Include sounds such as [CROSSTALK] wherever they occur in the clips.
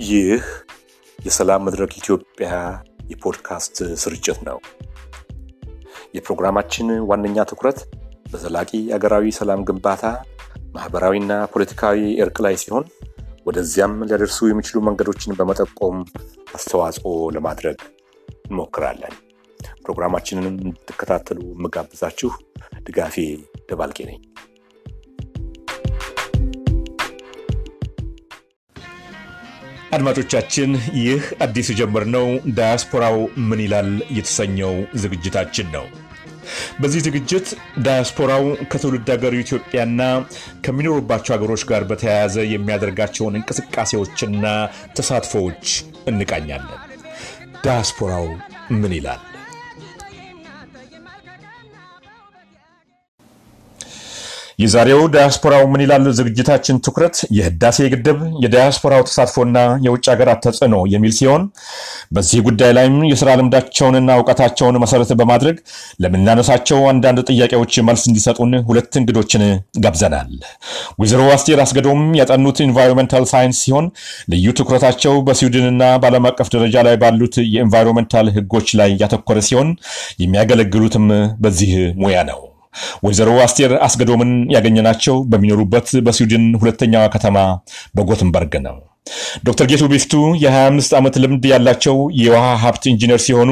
ይህ የሰላም መድረክ ኢትዮጵያ የፖድካስት ስርጭት ነው። የፕሮግራማችን ዋነኛ ትኩረት በዘላቂ አገራዊ ሰላም ግንባታ፣ ማህበራዊና ፖለቲካዊ እርቅ ላይ ሲሆን ወደዚያም ሊያደርሱ የሚችሉ መንገዶችን በመጠቆም አስተዋጽኦ ለማድረግ እንሞክራለን። ፕሮግራማችንን እንድትከታተሉ የምጋብዛችሁ ድጋፌ ደባልቄ ነኝ። አድማጮቻችን ይህ አዲስ የጀመርነው ዳያስፖራው ምን ይላል የተሰኘው ዝግጅታችን ነው። በዚህ ዝግጅት ዳያስፖራው ከትውልድ ሀገሩ ኢትዮጵያና ከሚኖሩባቸው ሀገሮች ጋር በተያያዘ የሚያደርጋቸውን እንቅስቃሴዎችና ተሳትፎዎች እንቃኛለን። ዳያስፖራው ምን ይላል? የዛሬው ዳያስፖራው ምን ይላል ዝግጅታችን ትኩረት የህዳሴ ግድብ የዳያስፖራው ተሳትፎና የውጭ ሀገራት ተጽዕኖ የሚል ሲሆን በዚህ ጉዳይ ላይም የስራ ልምዳቸውንና እውቀታቸውን መሰረት በማድረግ ለምናነሳቸው አንዳንድ ጥያቄዎች መልስ እንዲሰጡን ሁለት እንግዶችን ጋብዘናል። ወይዘሮ አስቴር አስገዶም ያጠኑት environmental science ሲሆን ልዩ ትኩረታቸው በስዊድንና በዓለም አቀፍ ደረጃ ላይ ባሉት የ environmental ህጎች ላይ ያተኮረ ሲሆን የሚያገለግሉትም በዚህ ሙያ ነው። ወይዘሮ አስቴር አስገዶምን ያገኘናቸው በሚኖሩበት በስዊድን ሁለተኛዋ ከተማ በጎትንበርግ ነው። ዶክተር ጌቱ ቢፍቱ የ25 ዓመት ልምድ ያላቸው የውሃ ሀብት ኢንጂነር ሲሆኑ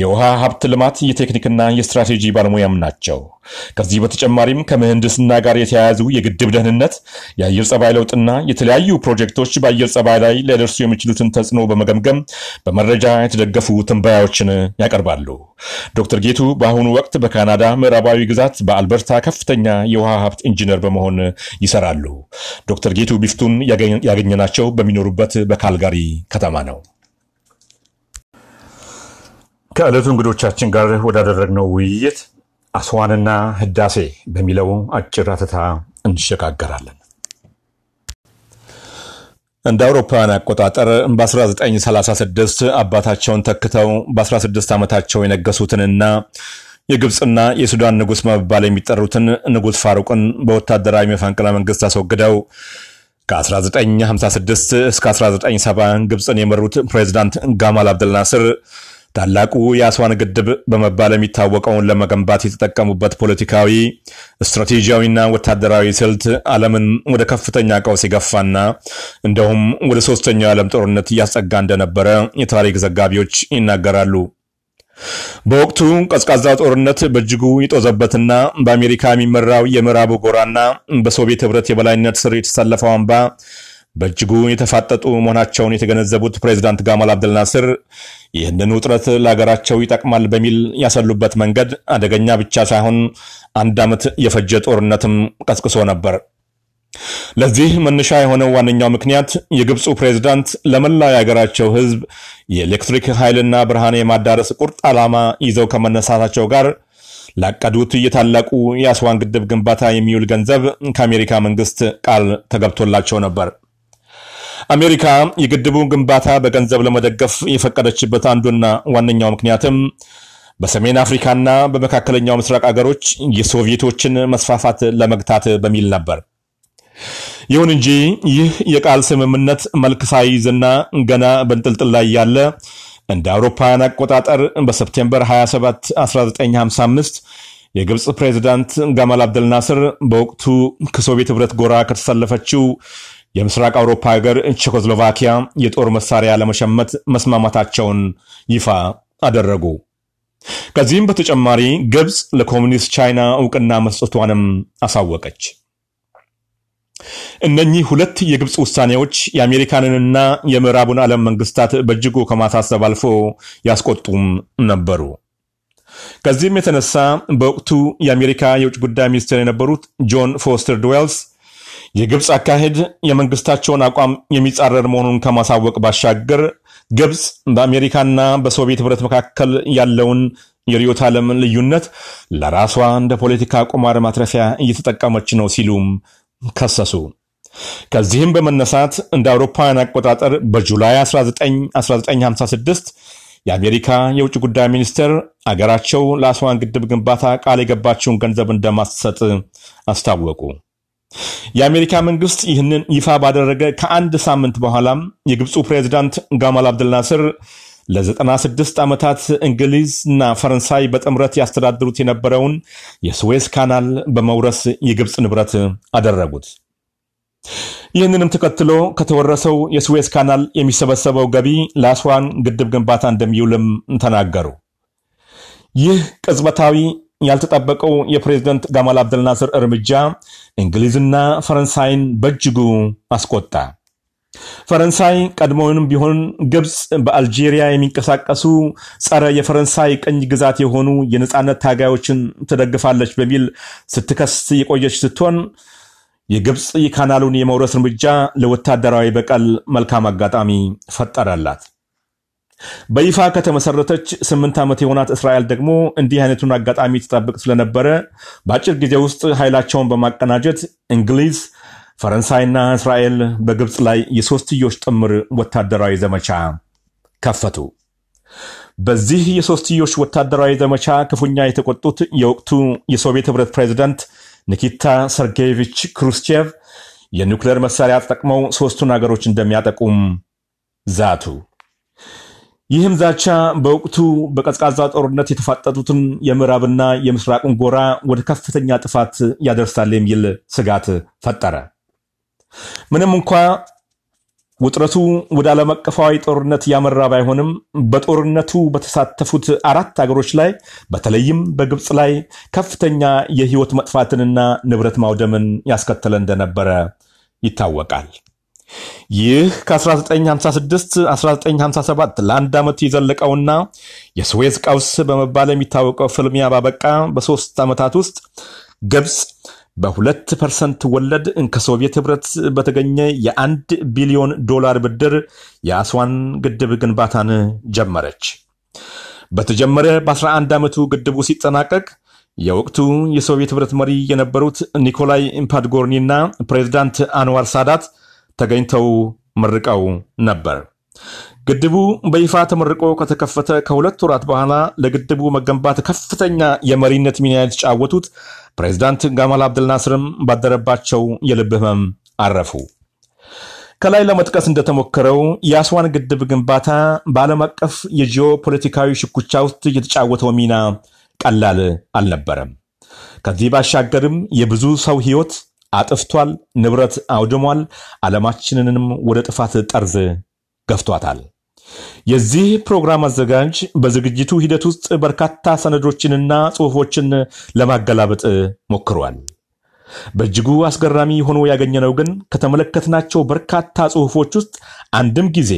የውሃ ሀብት ልማት የቴክኒክና የስትራቴጂ ባለሙያም ናቸው። ከዚህ በተጨማሪም ከምህንድስና ጋር የተያያዙ የግድብ ደህንነት፣ የአየር ጸባይ ለውጥና የተለያዩ ፕሮጀክቶች በአየር ጸባይ ላይ ሊያደርሱ የሚችሉትን ተጽዕኖ በመገምገም በመረጃ የተደገፉ ትንበያዎችን ያቀርባሉ። ዶክተር ጌቱ በአሁኑ ወቅት በካናዳ ምዕራባዊ ግዛት በአልበርታ ከፍተኛ የውሃ ሀብት ኢንጂነር በመሆን ይሰራሉ። ዶክተር ጌቱ ቢፍቱን ያገኘናቸው በሚኖሩበት በካልጋሪ ከተማ ነው። ከዕለቱ እንግዶቻችን ጋር ወዳደረግነው ውይይት አስዋንና ህዳሴ በሚለው አጭር አተታ እንሸጋገራለን። እንደ አውሮፓውያን አቆጣጠር በ1936 አባታቸውን ተክተው በ16 ዓመታቸው የነገሱትንና የግብፅና የሱዳን ንጉሥ በመባል የሚጠሩትን ንጉሥ ፋሩቅን በወታደራዊ መፈንቅለ መንግሥት አስወግደው ከ1956 እስከ 1970 ግብፅን የመሩት ፕሬዚዳንት ጋማል አብደልናስር ታላቁ የአስዋን ግድብ በመባል የሚታወቀውን ለመገንባት የተጠቀሙበት ፖለቲካዊ፣ ስትራቴጂያዊና ወታደራዊ ስልት ዓለምን ወደ ከፍተኛ ቀውስ የገፋና እንደውም ወደ ሶስተኛው የዓለም ጦርነት እያስጠጋ እንደነበረ የታሪክ ዘጋቢዎች ይናገራሉ። በወቅቱ ቀዝቃዛ ጦርነት በእጅጉ የጦዘበትና በአሜሪካ የሚመራው የምዕራቡ ጎራና በሶቪየት ህብረት የበላይነት ስር የተሰለፈው አምባ በእጅጉ የተፋጠጡ መሆናቸውን የተገነዘቡት ፕሬዚዳንት ጋማል አብደልናስር ይህንን ውጥረት ለሀገራቸው ይጠቅማል በሚል ያሰሉበት መንገድ አደገኛ ብቻ ሳይሆን አንድ ዓመት የፈጀ ጦርነትም ቀስቅሶ ነበር። ለዚህ መነሻ የሆነው ዋነኛው ምክንያት የግብፁ ፕሬዝዳንት ለመላ የሀገራቸው ህዝብ የኤሌክትሪክ ኃይልና ብርሃን የማዳረስ ቁርጥ ዓላማ ይዘው ከመነሳታቸው ጋር ላቀዱት የታላቁ የአስዋን ግድብ ግንባታ የሚውል ገንዘብ ከአሜሪካ መንግስት ቃል ተገብቶላቸው ነበር። አሜሪካ የግድቡን ግንባታ በገንዘብ ለመደገፍ የፈቀደችበት አንዱና ዋነኛው ምክንያትም በሰሜን አፍሪካና በመካከለኛው ምስራቅ አገሮች የሶቪየቶችን መስፋፋት ለመግታት በሚል ነበር። ይሁን እንጂ ይህ የቃል ስምምነት መልክ ሳይዝና ገና በንጥልጥል ላይ ያለ እንደ አውሮፓውያን አቆጣጠር በሰፕቴምበር 27 1955 የግብፅ ፕሬዚዳንት ጋማል አብደልናስር በወቅቱ ከሶቪየት ህብረት ጎራ ከተሰለፈችው የምስራቅ አውሮፓ ሀገር ቼኮስሎቫኪያ የጦር መሳሪያ ለመሸመት መስማማታቸውን ይፋ አደረጉ። ከዚህም በተጨማሪ ግብፅ ለኮሚኒስት ቻይና እውቅና መስጠቷንም አሳወቀች። እነኚህ ሁለት የግብፅ ውሳኔዎች የአሜሪካንንና የምዕራቡን ዓለም መንግስታት በእጅጉ ከማሳሰብ አልፎ ያስቆጡም ነበሩ። ከዚህም የተነሳ በወቅቱ የአሜሪካ የውጭ ጉዳይ ሚኒስትር የነበሩት ጆን ፎስተር ድዌልስ የግብፅ አካሄድ የመንግስታቸውን አቋም የሚጻረር መሆኑን ከማሳወቅ ባሻገር ግብፅ በአሜሪካና በሶቪየት ህብረት መካከል ያለውን የርዕዮተ ዓለም ልዩነት ለራሷ እንደ ፖለቲካ ቁማር ማትረፊያ እየተጠቀመች ነው ሲሉም ከሰሱ። ከዚህም በመነሳት እንደ አውሮፓውያን አቆጣጠር በጁላይ 19 1956 የአሜሪካ የውጭ ጉዳይ ሚኒስትር አገራቸው ለአስዋን ግድብ ግንባታ ቃል የገባችውን ገንዘብ እንደማትሰጥ አስታወቁ። የአሜሪካ መንግስት ይህንን ይፋ ባደረገ ከአንድ ሳምንት በኋላም የግብፁ ፕሬዚዳንት ጋማል አብደልናስር ለ96 ዓመታት እንግሊዝና ፈረንሳይ በጥምረት ያስተዳድሩት የነበረውን የስዌዝ ካናል በመውረስ የግብፅ ንብረት አደረጉት። ይህንንም ተከትሎ ከተወረሰው የስዌዝ ካናል የሚሰበሰበው ገቢ ለአስዋን ግድብ ግንባታ እንደሚውልም ተናገሩ። ይህ ቅጽበታዊ ያልተጠበቀው የፕሬዝደንት ጋማል አብደልናስር እርምጃ እንግሊዝና ፈረንሳይን በእጅጉ አስቆጣ። ፈረንሳይ ቀድሞውንም ቢሆን ግብፅ በአልጄሪያ የሚንቀሳቀሱ ጸረ የፈረንሳይ ቅኝ ግዛት የሆኑ የነፃነት ታጋዮችን ትደግፋለች በሚል ስትከስ የቆየች ስትሆን የግብፅ የካናሉን የመውረስ እርምጃ ለወታደራዊ በቀል መልካም አጋጣሚ ፈጠረላት። በይፋ ከተመሰረተች ስምንት ዓመት የሆናት እስራኤል ደግሞ እንዲህ አይነቱን አጋጣሚ ትጠብቅ ስለነበረ በአጭር ጊዜ ውስጥ ኃይላቸውን በማቀናጀት እንግሊዝ፣ ፈረንሳይና እስራኤል በግብፅ ላይ የሶስትዮሽ ጥምር ወታደራዊ ዘመቻ ከፈቱ። በዚህ የሶስትዮሽ ወታደራዊ ዘመቻ ክፉኛ የተቆጡት የወቅቱ የሶቪየት ህብረት ፕሬዚዳንት ኒኪታ ሰርጌየቪች ክሩስቼቭ የኒውክሌር መሳሪያ ተጠቅመው ሶስቱን አገሮች እንደሚያጠቁም ዛቱ። ይህም ዛቻ በወቅቱ በቀዝቃዛ ጦርነት የተፋጠጡትን የምዕራብና የምስራቁን ጎራ ወደ ከፍተኛ ጥፋት ያደርሳል የሚል ስጋት ፈጠረ። ምንም እንኳ ውጥረቱ ወደ ዓለም አቀፋዊ ጦርነት ያመራ ባይሆንም በጦርነቱ በተሳተፉት አራት አገሮች ላይ በተለይም በግብፅ ላይ ከፍተኛ የህይወት መጥፋትንና ንብረት ማውደምን ያስከተለ እንደነበረ ይታወቃል። ይህ ከ1956 1957 ለአንድ ዓመት የዘለቀውና የስዌዝ ቀውስ በመባል የሚታወቀው ፍልሚያ ባበቃ በሶስት ዓመታት ውስጥ ግብፅ በሁለት ፐርሰንት ወለድ ከሶቪየት ህብረት በተገኘ የአንድ ቢሊዮን ዶላር ብድር የአስዋን ግድብ ግንባታን ጀመረች። በተጀመረ በ11 ዓመቱ ግድቡ ሲጠናቀቅ የወቅቱ የሶቪየት ህብረት መሪ የነበሩት ኒኮላይ ፓድጎርኒና ፕሬዚዳንት አንዋር ሳዳት ተገኝተው መርቀው ነበር። ግድቡ በይፋ ተመርቆ ከተከፈተ ከሁለት ወራት በኋላ ለግድቡ መገንባት ከፍተኛ የመሪነት ሚና የተጫወቱት ፕሬዚዳንት ጋማል አብደልናስርም ባደረባቸው የልብ ህመም አረፉ። ከላይ ለመጥቀስ እንደተሞከረው የአስዋን ግድብ ግንባታ በዓለም አቀፍ የጂኦ ፖለቲካዊ ሽኩቻ ውስጥ የተጫወተው ሚና ቀላል አልነበረም። ከዚህ ባሻገርም የብዙ ሰው ህይወት አጥፍቷል፣ ንብረት አውድሟል፣ ዓለማችንንም ወደ ጥፋት ጠርዝ ገፍቷታል። የዚህ ፕሮግራም አዘጋጅ በዝግጅቱ ሂደት ውስጥ በርካታ ሰነዶችንና ጽሑፎችን ለማገላበጥ ሞክሯል። በእጅጉ አስገራሚ ሆኖ ያገኘነው ግን ከተመለከትናቸው በርካታ ጽሑፎች ውስጥ አንድም ጊዜ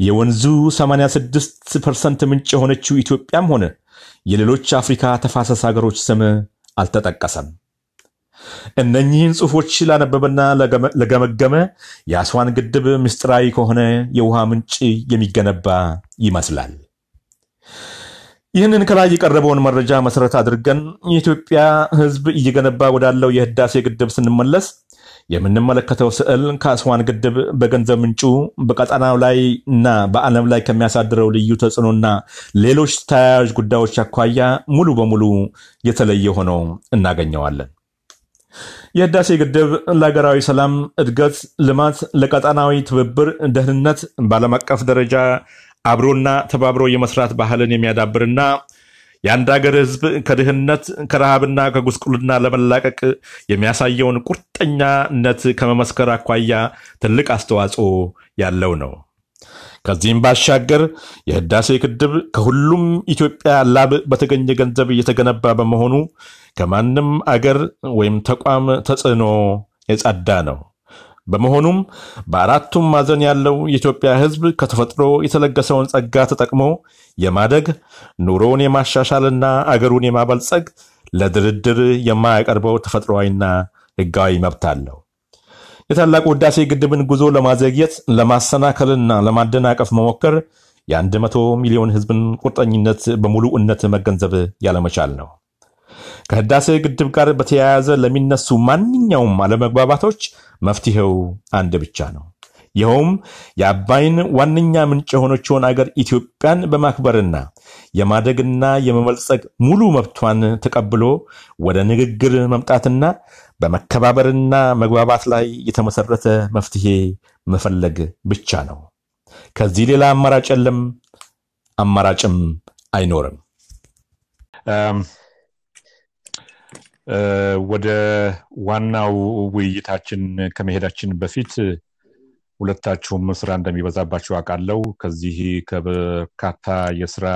የወንዙ 86 ፐርሰንት ምንጭ የሆነችው ኢትዮጵያም ሆነ የሌሎች አፍሪካ ተፋሰስ ሀገሮች ስም አልተጠቀሰም። እነኚህን ጽሑፎች ላነበበና ለገመገመ የአስዋን ግድብ ምስጢራዊ ከሆነ የውሃ ምንጭ የሚገነባ ይመስላል። ይህንን ከላይ የቀረበውን መረጃ መሰረት አድርገን የኢትዮጵያ ሕዝብ እየገነባ ወዳለው የህዳሴ ግድብ ስንመለስ የምንመለከተው ስዕል ከአስዋን ግድብ በገንዘብ ምንጩ በቀጠናው ላይ እና በዓለም ላይ ከሚያሳድረው ልዩ ተጽዕኖና ሌሎች ተያያዥ ጉዳዮች አኳያ ሙሉ በሙሉ የተለየ ሆኖ እናገኘዋለን። የህዳሴ ግድብ ለሀገራዊ ሰላም፣ እድገት፣ ልማት፣ ለቀጠናዊ ትብብር፣ ደህንነት በዓለም አቀፍ ደረጃ አብሮና ተባብሮ የመስራት ባህልን የሚያዳብርና የአንድ ሀገር ህዝብ ከድህነት ከረሃብና ከጉስቁልና ለመላቀቅ የሚያሳየውን ቁርጠኛነት ከመመስከር አኳያ ትልቅ አስተዋጽኦ ያለው ነው። ከዚህም ባሻገር የህዳሴ ግድብ ከሁሉም ኢትዮጵያ ላብ በተገኘ ገንዘብ እየተገነባ በመሆኑ ከማንም አገር ወይም ተቋም ተጽዕኖ የጸዳ ነው። በመሆኑም በአራቱም ማዕዘን ያለው የኢትዮጵያ ህዝብ ከተፈጥሮ የተለገሰውን ጸጋ ተጠቅሞ የማደግ ኑሮውን የማሻሻልና አገሩን የማበልጸግ ለድርድር የማያቀርበው ተፈጥሯዊና ህጋዊ መብት አለው። የታላቁ ህዳሴ ግድብን ጉዞ ለማዘግየት ለማሰናከልና ለማደናቀፍ መሞከር የአንድ መቶ ሚሊዮን ህዝብን ቁርጠኝነት በሙሉ እነት መገንዘብ ያለመቻል ነው። ከህዳሴ ግድብ ጋር በተያያዘ ለሚነሱ ማንኛውም አለመግባባቶች መፍትሄው አንድ ብቻ ነው። ይኸውም የአባይን ዋነኛ ምንጭ የሆነችውን አገር ኢትዮጵያን በማክበርና የማደግና የመበልጸግ ሙሉ መብቷን ተቀብሎ ወደ ንግግር መምጣትና በመከባበርና መግባባት ላይ የተመሰረተ መፍትሄ መፈለግ ብቻ ነው። ከዚህ ሌላ አማራጭ የለም፣ አማራጭም አይኖርም። ወደ ዋናው ውይይታችን ከመሄዳችን በፊት ሁለታችሁም ስራ እንደሚበዛባችሁ አውቃለሁ። ከዚህ ከበርካታ የስራ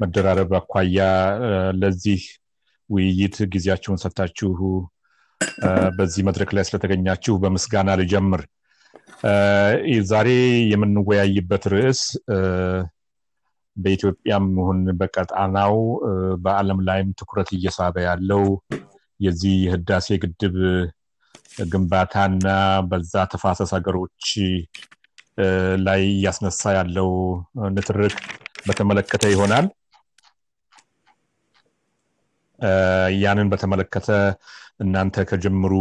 መደራረብ አኳያ ለዚህ ውይይት ጊዜያችሁን ሰጥታችሁ በዚህ መድረክ ላይ ስለተገኛችሁ በምስጋና ልጀምር። ዛሬ የምንወያይበት ርዕስ በኢትዮጵያም ይሁን በቀጣናው በዓለም ላይም ትኩረት እየሳበ ያለው የዚህ የህዳሴ ግድብ ግንባታና በዛ ተፋሰስ ሀገሮች ላይ እያስነሳ ያለው ንትርክ በተመለከተ ይሆናል። ያንን በተመለከተ እናንተ ከጀምሩ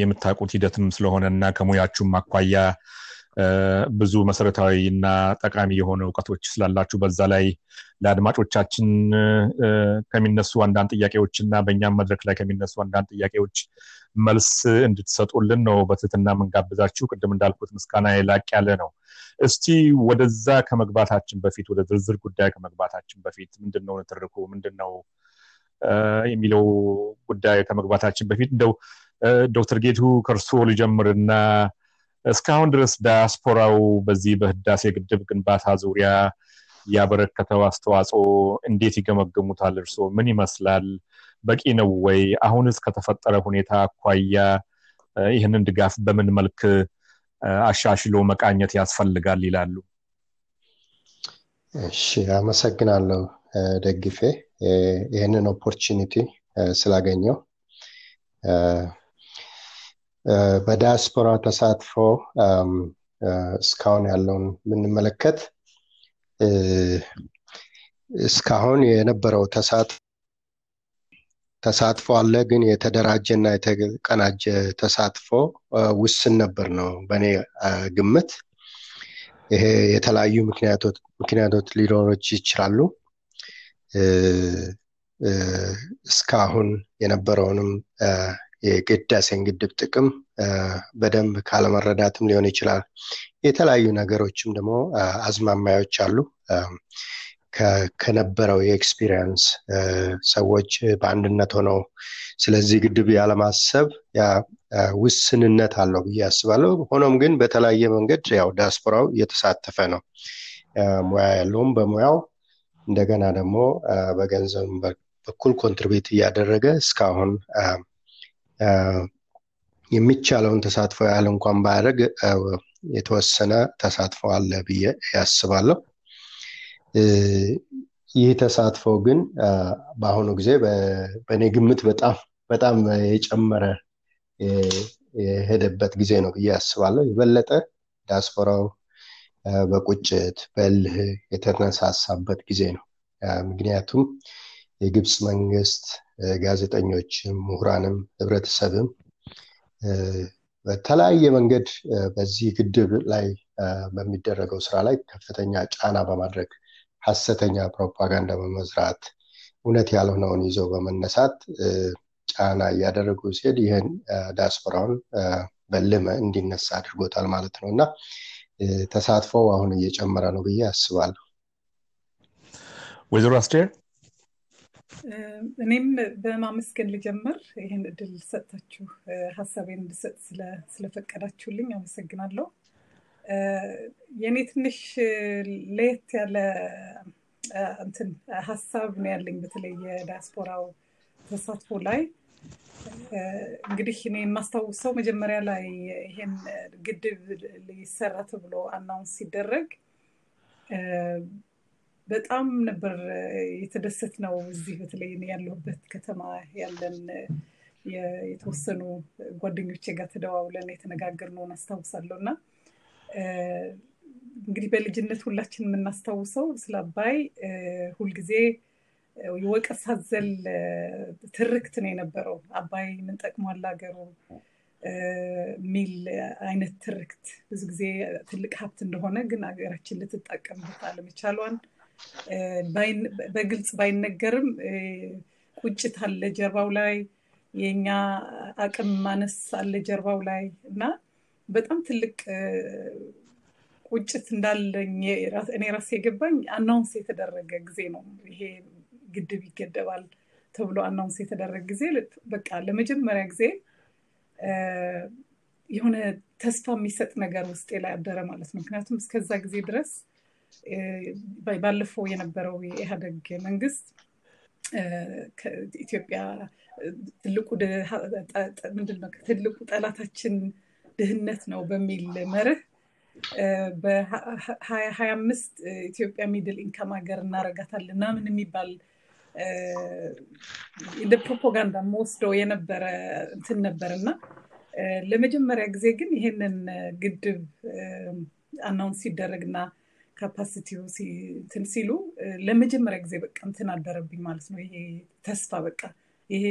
የምታውቁት ሂደትም ስለሆነ እና ከሙያችሁም አኳያ ብዙ መሰረታዊ እና ጠቃሚ የሆነ እውቀቶች ስላላችሁ በዛ ላይ ለአድማጮቻችን ከሚነሱ አንዳንድ ጥያቄዎች እና በእኛም መድረክ ላይ ከሚነሱ አንዳንድ ጥያቄዎች መልስ እንድትሰጡልን ነው በትህትና የምንጋብዛችሁ። ቅድም እንዳልኩት ምስጋና ላቅ ያለ ነው። እስቲ ወደዛ ከመግባታችን በፊት ወደ ዝርዝር ጉዳይ ከመግባታችን በፊት ምንድን ነው ንትርኩ ምንድን ነው የሚለው ጉዳይ ከመግባታችን በፊት እንደው ዶክተር ጌቱ ከእርስዎ ልጀምርና እስካሁን ድረስ ዳያስፖራው በዚህ በህዳሴ ግድብ ግንባታ ዙሪያ ያበረከተው አስተዋጽኦ እንዴት ይገመግሙታል? እርስዎ ምን ይመስላል? በቂ ነው ወይ? አሁንስ ከተፈጠረ ሁኔታ አኳያ ይህንን ድጋፍ በምን መልክ አሻሽሎ መቃኘት ያስፈልጋል ይላሉ? እሺ፣ አመሰግናለሁ ደግፌ ይህንን ኦፖርቹኒቲ ስላገኘው በዳያስፖራ ተሳትፎ እስካሁን ያለውን ብንመለከት እስካሁን የነበረው ተሳትፎ አለ፣ ግን የተደራጀ እና የተቀናጀ ተሳትፎ ውስን ነበር ነው በእኔ ግምት። ይሄ የተለያዩ ምክንያቶች ሊኖሮች ይችላሉ። እስካሁን የነበረውንም የህዳሴን ግድብ ጥቅም በደንብ ካለመረዳትም ሊሆን ይችላል። የተለያዩ ነገሮችም ደግሞ አዝማማዮች አሉ። ከነበረው የኤክስፒሪየንስ ሰዎች በአንድነት ሆነው ስለዚህ ግድብ ያለማሰብ ውስንነት አለው ብዬ አስባለሁ። ሆኖም ግን በተለያየ መንገድ ያው ዲያስፖራው እየተሳተፈ ነው። ሙያ ያለውም በሙያው እንደገና ደግሞ በገንዘብ በኩል ኮንትሪቢዩት እያደረገ እስካሁን የሚቻለውን ተሳትፎ ያህል እንኳን ባያደርግ የተወሰነ ተሳትፎ አለ ብዬ ያስባለሁ። ይህ ተሳትፎ ግን በአሁኑ ጊዜ በእኔ ግምት በጣም በጣም የጨመረ የሄደበት ጊዜ ነው ብዬ አስባለሁ። የበለጠ ዲያስፖራው በቁጭት በልህ የተነሳሳበት ጊዜ ነው። ምክንያቱም የግብፅ መንግስት ጋዜጠኞችም፣ ምሁራንም፣ ህብረተሰብም በተለያየ መንገድ በዚህ ግድብ ላይ በሚደረገው ስራ ላይ ከፍተኛ ጫና በማድረግ ሀሰተኛ ፕሮፓጋንዳ በመዝራት እውነት ያልሆነውን ይዘው በመነሳት ጫና እያደረጉ ሲሄድ ይህን ዲያስፖራውን በልመ እንዲነሳ አድርጎታል ማለት ነው እና ተሳትፎው አሁን እየጨመረ ነው ብዬ አስባለሁ። ወይዘሮ አስቴር እኔም በማመስገን ልጀምር። ይህን እድል ሰጥታችሁ ሀሳቤን እንድሰጥ ስለፈቀዳችሁልኝ አመሰግናለሁ። የእኔ ትንሽ ለየት ያለ እንትን ሀሳብ ነው ያለኝ በተለይ የዲያስፖራው ተሳትፎ ላይ እንግዲህ እኔ የማስታውሰው መጀመሪያ ላይ ይሄን ግድብ ሊሰራ ተብሎ አናውንስ ሲደረግ በጣም ነበር የተደሰት ነው። እዚህ በተለይ ያለሁበት ከተማ ያለን የተወሰኑ ጓደኞቼ ጋር ተደዋውለን የተነጋገርነውን አስታውሳለሁ እና እንግዲህ በልጅነት ሁላችን የምናስታውሰው ስለ አባይ ሁልጊዜ የወቀሳ ዘል ትርክት ነው የነበረው። አባይ ምን ጠቅሟል ሀገሩ የሚል አይነት ትርክት ብዙ ጊዜ ትልቅ ሀብት እንደሆነ ግን ሀገራችን ልትጠቀምበት አለመቻሏን በግልጽ ባይነገርም ቁጭት አለ ጀርባው ላይ የኛ አቅም ማነስ አለ ጀርባው ላይ እና በጣም ትልቅ ቁጭት እንዳለኝ እኔ ራሴ የገባኝ announce የተደረገ ጊዜ ነው። ይሄ ግድብ ይገደባል ተብሎ announce የተደረገ ጊዜ በቃ ለመጀመሪያ ጊዜ የሆነ ተስፋ የሚሰጥ ነገር ውስጤ ላይ አደረ ማለት ነው። ምክንያቱም እስከዛ ጊዜ ድረስ ባለፈው የነበረው የኢህአዴግ መንግስት ኢትዮጵያ ትልቁ ምንድነው ትልቁ ጠላታችን ድህነት ነው በሚል መርህ በሀያ አምስት ኢትዮጵያ middle income ሀገር እናረጋታለን ምናምን የሚባል እንደ ፕሮፓጋንዳ መወስደው የነበረ እንትን ነበር እና ለመጀመሪያ ጊዜ ግን ይሄንን ግድብ announce ሲደረግ እና capacity ው እንትን ሲሉ ለመጀመሪያ ጊዜ በቃ እንትን አደረብኝ ማለት ነው። ይሄ ተስፋ በቃ ይሄ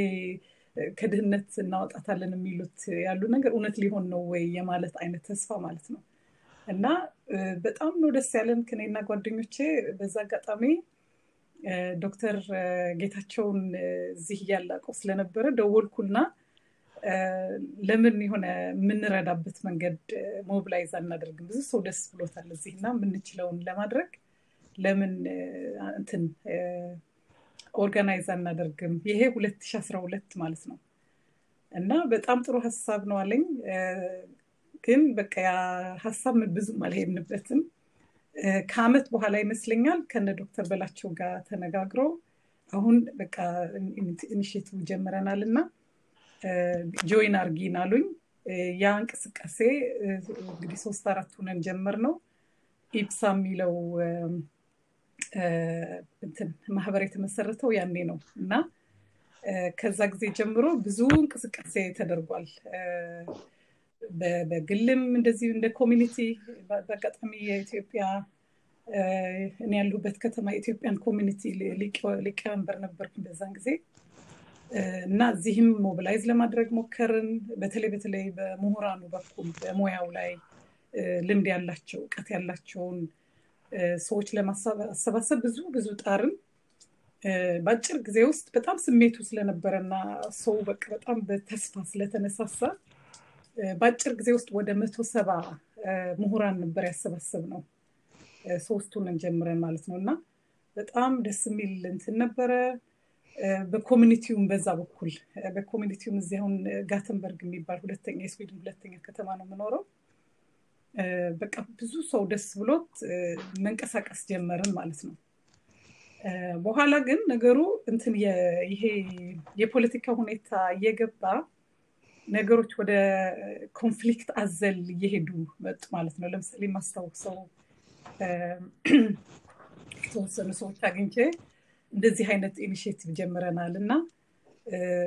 ከድህነት እናወጣታለን የሚሉት ያሉ ነገር እውነት ሊሆን ነው ወይ የማለት አይነት ተስፋ ማለት ነው። እና በጣም ነው ደስ ያለን ከኔና ጓደኞቼ። በዛ አጋጣሚ ዶክተር ጌታቸውን እዚህ አውቀው ስለነበረ ደወልኩና ለምን የሆነ የምንረዳበት መንገድ mobilize አናደርግም? ብዙ ሰው ደስ ብሎታል እዚህ እና የምንችለውን ለማድረግ ለምን እንትን organize አናደርግም? ይሄ 2012 ማለት ነው። እና በጣም ጥሩ ሀሳብ ነው አለኝ። ግን በቃ ሀሳብ ብዙም አልሄድንበትም። ከአመት በኋላ ይመስለኛል ከነ ዶክተር በላቸው ጋር ተነጋግሮ አሁን በቃ initiative ጀምረናል እና join አርጊን አሉኝ። ያ እንቅስቃሴ እንግዲህ ሶስት አራት ሁነን ጀመር ነው። ኢብሳ የሚለው ማህበር የተመሰረተው ያኔ ነው እና ከዛ ጊዜ ጀምሮ ብዙ እንቅስቃሴ ተደርጓል። በግልም እንደዚሁ እንደ community በአጋጣሚ የኢትዮጵያ እኔ ያለሁበት ከተማ የኢትዮጵያን community ሊቀመንበር ነበርኩኝ በዛን ጊዜ እና እዚህም mobilize ለማድረግ ሞከርን። በተለይ በተለይ በምሁራኑ በኩል በሙያው ላይ ልምድ ያላቸው እውቀት ያላቸውን ሰዎች ለማሰባሰብ ብዙ ብዙ ጣርን። በአጭር ጊዜ ውስጥ በጣም ስሜቱ ስለነበረ እና ሰው በቃ በጣም በተስፋ ስለተነሳሳ በአጭር ጊዜ ውስጥ ወደ መቶ ሰባ ምሁራን ነበር ያሰባሰብ ነው ሶስቱን ጀምረን ማለት ነው እና በጣም ደስ የሚል እንትን ነበረ። በኮሚኒቲውም በዛ በኩል በኮሚኒቲውም እዚህ አሁን ጋተንበርግ የሚባል ሁለተኛ የስዊድን ሁለተኛ ከተማ ነው የምኖረው። በቃ ብዙ ሰው ደስ ብሎት መንቀሳቀስ ጀመርን ማለት ነው። በኋላ ግን ነገሩ እንትን ይሄ የፖለቲካ ሁኔታ እየገባ ነገሮች ወደ ኮንፍሊክት አዘል እየሄዱ መጡ ማለት ነው። ለምሳሌ የማስታውሰው የተወሰኑ ሰዎች አግኝቼ እንደዚህ አይነት initiative ጀምረናል እና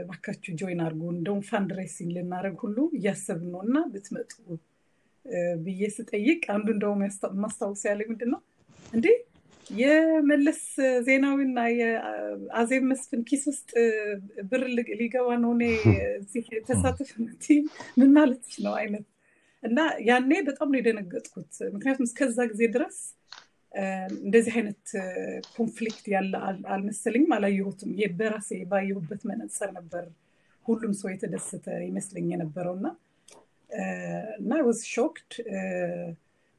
ባካችሁ join አድርጉ፣ እንደውም fundraising ልናደርግ ሁሉ እያሰብን ነው እና ብትመጡ ብዬ ስጠይቅ አንዱ እንደውም ማስታውሰው ያለ ምንድን ነው እንዴ የመለስ ዜናዊና የአዜብ መስፍን ኪስ ውስጥ ብር ሊገባ ነው እኔ እዚህ ተሳተፍ ምን ማለት ነው አይነት እና ያኔ በጣም ነው የደነገጥኩት። ምክንያቱም እስከዛ ጊዜ ድረስ እንደዚህ አይነት conflict ያለ አልመሰለኝም፣ አላየሁትም። በራሴ ባየሁበት መነጽር ነበር ሁሉም ሰው የተደሰተ ይመስለኝ የነበረው እና እና was shocked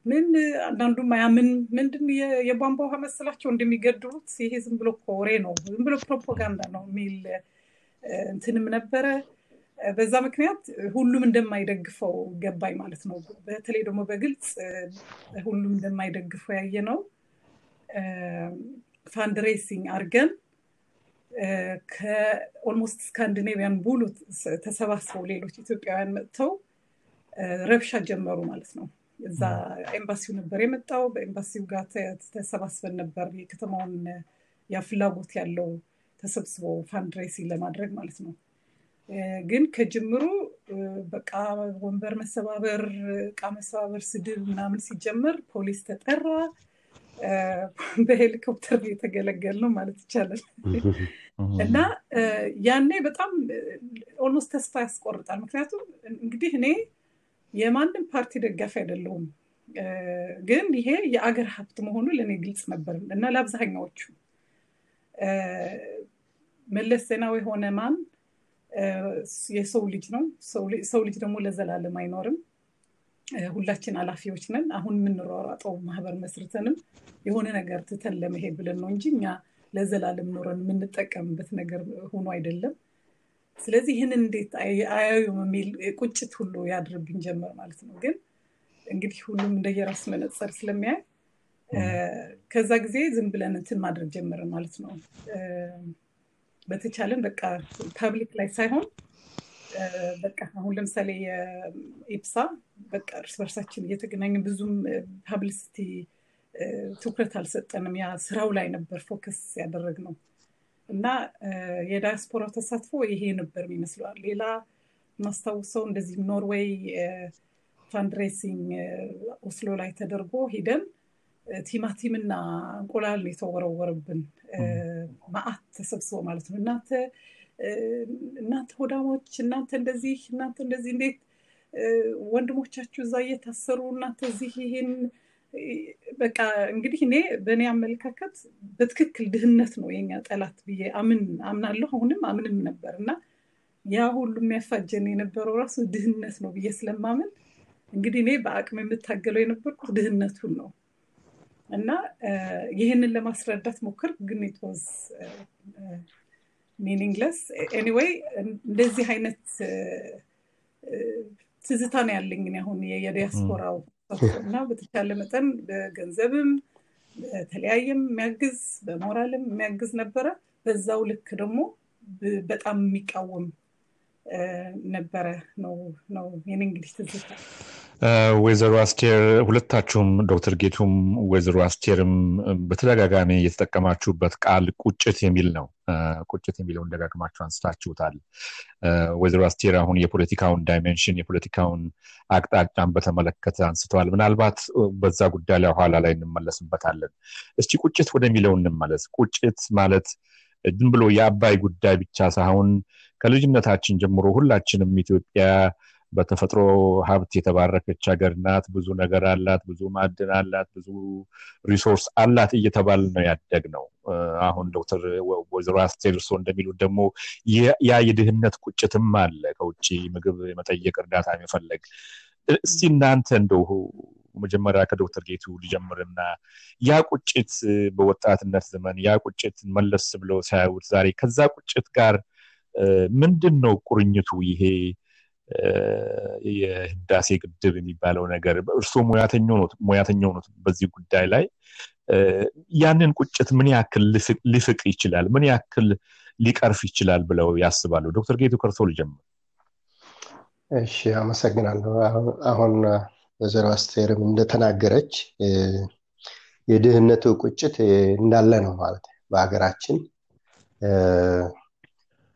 ምን አንዳንዱ ማያምን ምንድን የቧንቧ ውሃ መሰላቸው እንደሚገድቡት ይሄ ዝም ብሎ ወሬ ነው ዝም ብሎ ፕሮፓጋንዳ ነው የሚል እንትንም ነበረ። በዛ ምክንያት ሁሉም እንደማይደግፈው ገባኝ ማለት ነው። በተለይ ደግሞ በግልጽ ሁሉም እንደማይደግፈው ያየነው። fundraising አድርገን ከ almost ስካንዲኔቪያን ሙሉ ተሰባስበው ሌሎች ኢትዮጵያውያን መጥተው ረብሻ ጀመሩ ማለት ነው። እዛ ኤምባሲው ነበር የመጣው። በኤምባሲው ጋር ተሰባስበን ነበር የከተማውን ያ ያለው ተሰብስቦ fundraising ለማድረግ ማለት ነው። ግን ከጅምሩ በቃ ወንበር መሰባበር፣ እቃ መሰባበር፣ ስድብ ምናምን ሲጀመር ፖሊስ ተጠራ። በሄሊኮፕተር የተገላገልነው ማለት ይቻላል። [LAUGHS] እና ያኔ በጣም almost ተስፋ ያስቆርጣል። ምክንያቱም እንግዲህ እኔ የማንም ፓርቲ ደጋፊ አይደለሁም፣ ግን ይሄ የአገር ሀብት መሆኑ ለእኔ ግልጽ ነበር እና ለአብዛኛዎቹ መለስ ዜናዊ ሆነ ማን የሰው ልጅ ነው። ሰው ልጅ ደግሞ ለዘላለም አይኖርም። ሁላችን አላፊዎች ነን። አሁን የምንሯሯጠው ማህበር መስርተንም የሆነ ነገር ትተን ለመሄድ ብለን ነው እንጂ እኛ ለዘላለም ኖረን የምንጠቀምበት ነገር ሆኖ አይደለም። ስለዚህ ይህንን እንዴት አያዩም የሚል ቁጭት ሁሉ ያድርብኝ ጀመር ማለት ነው። ግን እንግዲህ ሁሉም እንደየራስ መነጽር ስለሚያይ ከዛ ጊዜ ዝም ብለን እንትን ማድረግ ጀመርን ማለት ነው። በተቻለን በቃ public ላይ ሳይሆን በቃ አሁን ለምሳሌ የኢፕሳ በቃ እርስ በርሳችን እየተገናኘ ብዙም publicity ትኩረት አልሰጠንም። ያ ስራው ላይ ነበር focus ያደረግነው እና የዳያስፖራ ተሳትፎ ይሄ ነበር ይመስለዋል። ሌላ ማስታውሰው እንደዚህ ኖርዌይ fundraising ኦስሎ ላይ ተደርጎ ሂደን ቲማቲም እና እንቁላል የተወረወረብን ማአት ተሰብስቦ ማለት ነው። እናንተ እናንተ ሆዳሞች፣ እናንተ እንደዚህ፣ እናንተ እንደዚህ እንዴት ወንድሞቻችሁ እዛ እየታሰሩ እናንተ እዚህ ይሄን በቃ እንግዲህ እኔ በእኔ አመለካከት በትክክል ድህነት ነው የኛ ጠላት ብዬ አምን አምናለሁ። አሁንም አምንም ነበር እና ያ ሁሉ የሚያፋጀን የነበረው ራሱ ድህነት ነው ብዬ ስለማምን እንግዲህ እኔ በአቅም የምታገለው የነበርኩት ድህነቱን ነው እና ይህንን ለማስረዳት ሞክር ግን it was meaningless anyway እንደዚህ አይነት ትዝታ ነው ያለኝ አሁን የዲያስፖራው እና በተቻለ መጠን በገንዘብም በተለያየም የሚያግዝ በሞራልም የሚያግዝ ነበረ። በዛው ልክ ደግሞ በጣም የሚቃወም ነበረ ነው ነው የኔ እንግዲህ ትዝታ። ወይዘሮ አስቴር ሁለታችሁም ዶክተር ጌቱም ወይዘሮ አስቴርም በተደጋጋሚ የተጠቀማችሁበት ቃል ቁጭት የሚል ነው። ቁጭት የሚለውን ደጋግማችሁ አንስታችሁታል። ወይዘሮ አስቴር አሁን የፖለቲካውን dimension የፖለቲካውን አቅጣጫን በተመለከተ አንስተዋል። ምናልባት በዛ ጉዳይ ላይ ኋላ ላይ እንመለስበታለን። እስቲ ቁጭት ወደሚለው እንመለስ። ቁጭት ማለት ዝም ብሎ የአባይ ጉዳይ ብቻ ሳይሆን ከልጅነታችን ጀምሮ ሁላችንም ኢትዮጵያ በተፈጥሮ ሀብት የተባረከች ሀገር ናት። ብዙ ነገር አላት፣ ብዙ ማዕድን አላት፣ ብዙ resource አላት እየተባል ነው ያደግነው። አሁን ዶክተር ወይዘሮ አስቴር እንደሚሉት ደግሞ ያ የድህነት ቁጭትም አለ፣ ከውጭ ምግብ የመጠየቅ እርዳታ የመፈለግ። እስቲ እናንተ እንደው መጀመሪያ ከዶክተር ጌቱ ሊጀምርና ያ ቁጭት በወጣትነት ዘመን ያ ቁጭት መለስ ብለው ሳያዩት ዛሬ ከዛ ቁጭት ጋር ምንድን ነው ቁርኝቱ ይሄ የህዳሴ ግድብ የሚባለው ነገር እርስዎ ሙያተኛው ነው በዚህ ጉዳይ ላይ። ያንን ቁጭት ምን ያክል ሊፍቅ ይችላል? ምን ያክል ሊቀርፍ ይችላል ብለው ያስባሉ? ዶክተር ጌቱ ከርሶ ልጀምር። እሺ አመሰግናለሁ። አሁን ወይዘሮ አስቴርም እንደተናገረች የድህነቱ ቁጭት እንዳለ ነው ማለት በሀገራችን።